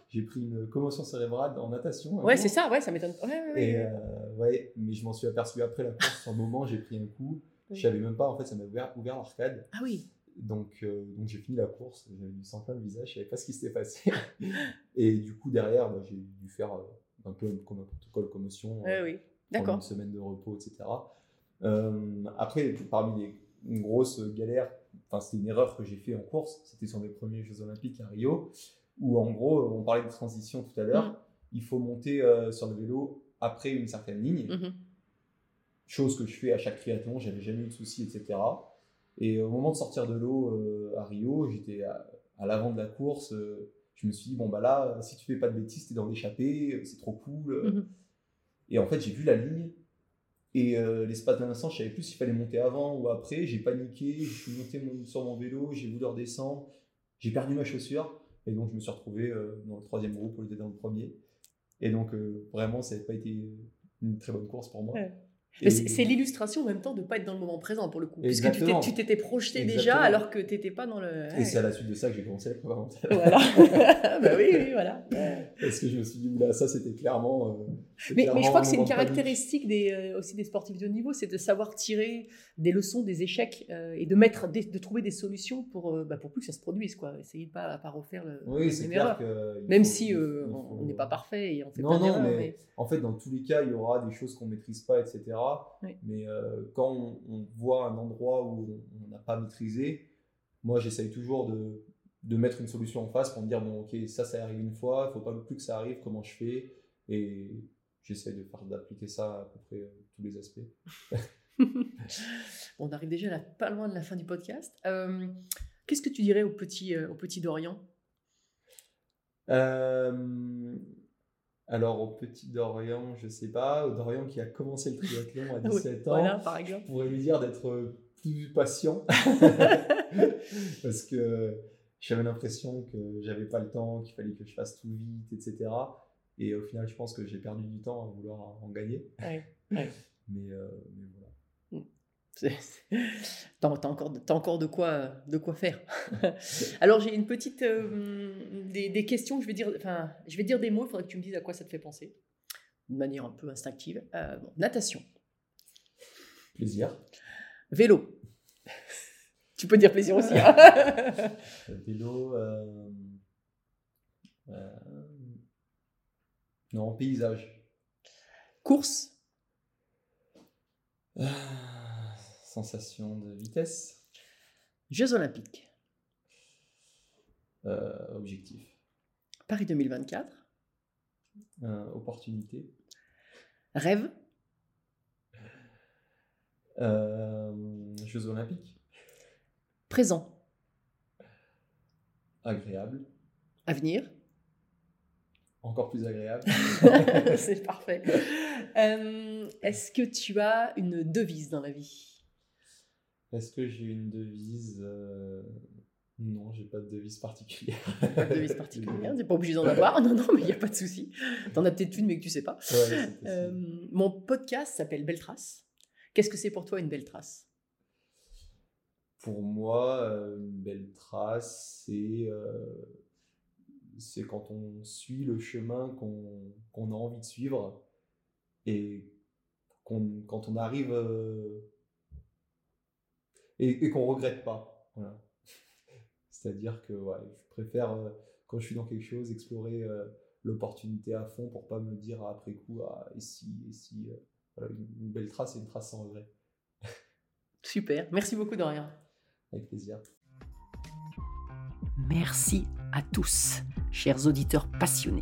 J'ai- pris une commotion cérébrale en natation.
ouais, c'est ça, ouais, ça m'étonne.
Et euh, ouais, mais je m'en suis aperçu après la course. Sur le moment, j'ai pris un coup. Je savais même pas, en fait, ça m'a ouvert, ouvert l'arcade.
Ah oui.
Donc, euh, donc j'ai fini la course, j'avais du sang plein le visage, je savais pas ce qui s'était passé. et du coup, derrière, bah, j'ai dû faire euh, un peu comme un protocole commotion,
Ouais,
euh,
oui.
prendre
D'accord.
une semaine de repos, etc. Euh, après, parmi les une grosse galère, enfin, c'était une erreur que j'ai fait en course, c'était sur mes premiers Jeux Olympiques à Rio, où en gros, on parlait de transition tout à l'heure,
Mm.
il faut monter sur le vélo après une certaine ligne
Mhm.
chose que je fais à chaque triathlon, j'avais jamais eu de soucis, etc. Et au moment de sortir de l'eau euh, à Rio, j'étais à, à l'avant de la course, euh, je me suis dit, bon bah là, si tu fais pas de bêtises, t'es dans l'échappée, euh, c'est trop cool.
Mhm.
Et en fait, j'ai vu la ligne, et euh, l'espace d'un instant, je savais plus s'il fallait monter avant ou après, j'ai paniqué, je suis monté mon- sur mon vélo, j'ai voulu redescendre, j'ai perdu ma chaussure, et donc je me suis retrouvé euh, dans le troisième groupe au lieu d'être dans le premier. Et donc, euh, vraiment, ça n'a pas été une très bonne course pour moi.
Ouais. C'est l'illustration en même temps de pas être dans le moment présent pour le coup. Puisque tu
Exactement.
t'étais projeté déjà
Exactement.
alors que tu n'étais pas dans le.
Et
Ouais.
c'est à la suite de ça que j'ai commencé la prépa mentale.
Voilà. bah oui, oui, voilà.
Parce que je me suis dit, oula, ça c'était clairement. euh,
Mais, je crois que c'est une caractéristique des, euh, aussi des sportifs de haut niveau, c'est de savoir tirer des leçons des échecs euh, et de mettre, des- de trouver des solutions pour, bah, pour plus que ça se produise, quoi. Essayer de pas, pas refaire le,
Oui, c'est
même
clair que.
Même
faut-
si
faut-
on n'est pas parfait et on fait
Non,
plein
non, mais,
mais-
en fait, dans tous les cas, il y aura des choses qu'on maîtrise pas, etc.
Oui.
Mais euh, quand on, on voit un endroit où on- n'a pas maîtrisé, moi j'essaye toujours de, de mettre une solution en face pour me dire, bon, ok, ça, ça arrive une fois, il faut pas plus que ça arrive, comment je fais? Et j'essaye de faire d'appliquer ça à peu près euh, tous les aspects.
on arrive déjà là, pas loin de la fin du podcast. Euh, Qu'est-ce que tu dirais au petit, au petit Dorian
alors, au petit Dorian, je sais pas, au Dorian qui a commencé le triathlon à 17 ans,
Voilà, par exemple.
je pourrais lui dire d'être plus patient parce que j'avais l'impression que j'avais pas le temps, qu'il fallait que je fasse tout vite, etc. Et au final, je pense que j'ai perdu du temps à vouloir en gagner.
Ouais, ouais.
Mais, euh, mais voilà.
T'as encore, t'as encore de, quoi, de quoi faire. Alors j'ai une petite euh, des, des questions. Je vais dire, enfin, je vais dire des mots. Il faudrait que tu me dises à quoi ça te fait penser, de manière un peu instinctive. Euh, bon, natation,
Plaisir.
vélo. tu peux dire plaisir aussi. hein.
Euh, Vélo. euh, non, paysage.
Course,
Ah, sensation de vitesse.
Jeux Olympiques,
Euh, objectif.
Paris 2024,
Euh, opportunité.
rêve,
Euh, Jeux olympiques.
présent,
Agréable.
avenir.
Encore plus agréable.
C'est parfait. Euh, Est-ce que tu as une devise dans la vie?
Est-ce que j'ai une devise euh, Non, j'ai pas de devise particulière.
Pas de devise particulière, t'es pas obligé d'en avoir. Non, non, mais il n'y a pas de souci. T'en as peut-être une, mais que tu sais pas.
Ouais.
Euh, mon podcast s'appelle Belle Trace. Qu'est-ce que c'est pour toi une belle trace?
Pour moi, euh, une belle trace, c'est euh, quand on suit le chemin qu'on a envie de suivre et quand on arrive euh, et, et qu'on regrette pas. Voilà. C'est-à-dire que ouais, je préfère, euh, quand je suis dans quelque chose, explorer euh, l'opportunité à fond pour pas me dire après coup, ah, et si, et si. euh, voilà, une, une belle trace, c'est une trace sans regret.
Super. Merci beaucoup, Dorian.
Avec plaisir.
Merci à tous, chers auditeurs passionnés.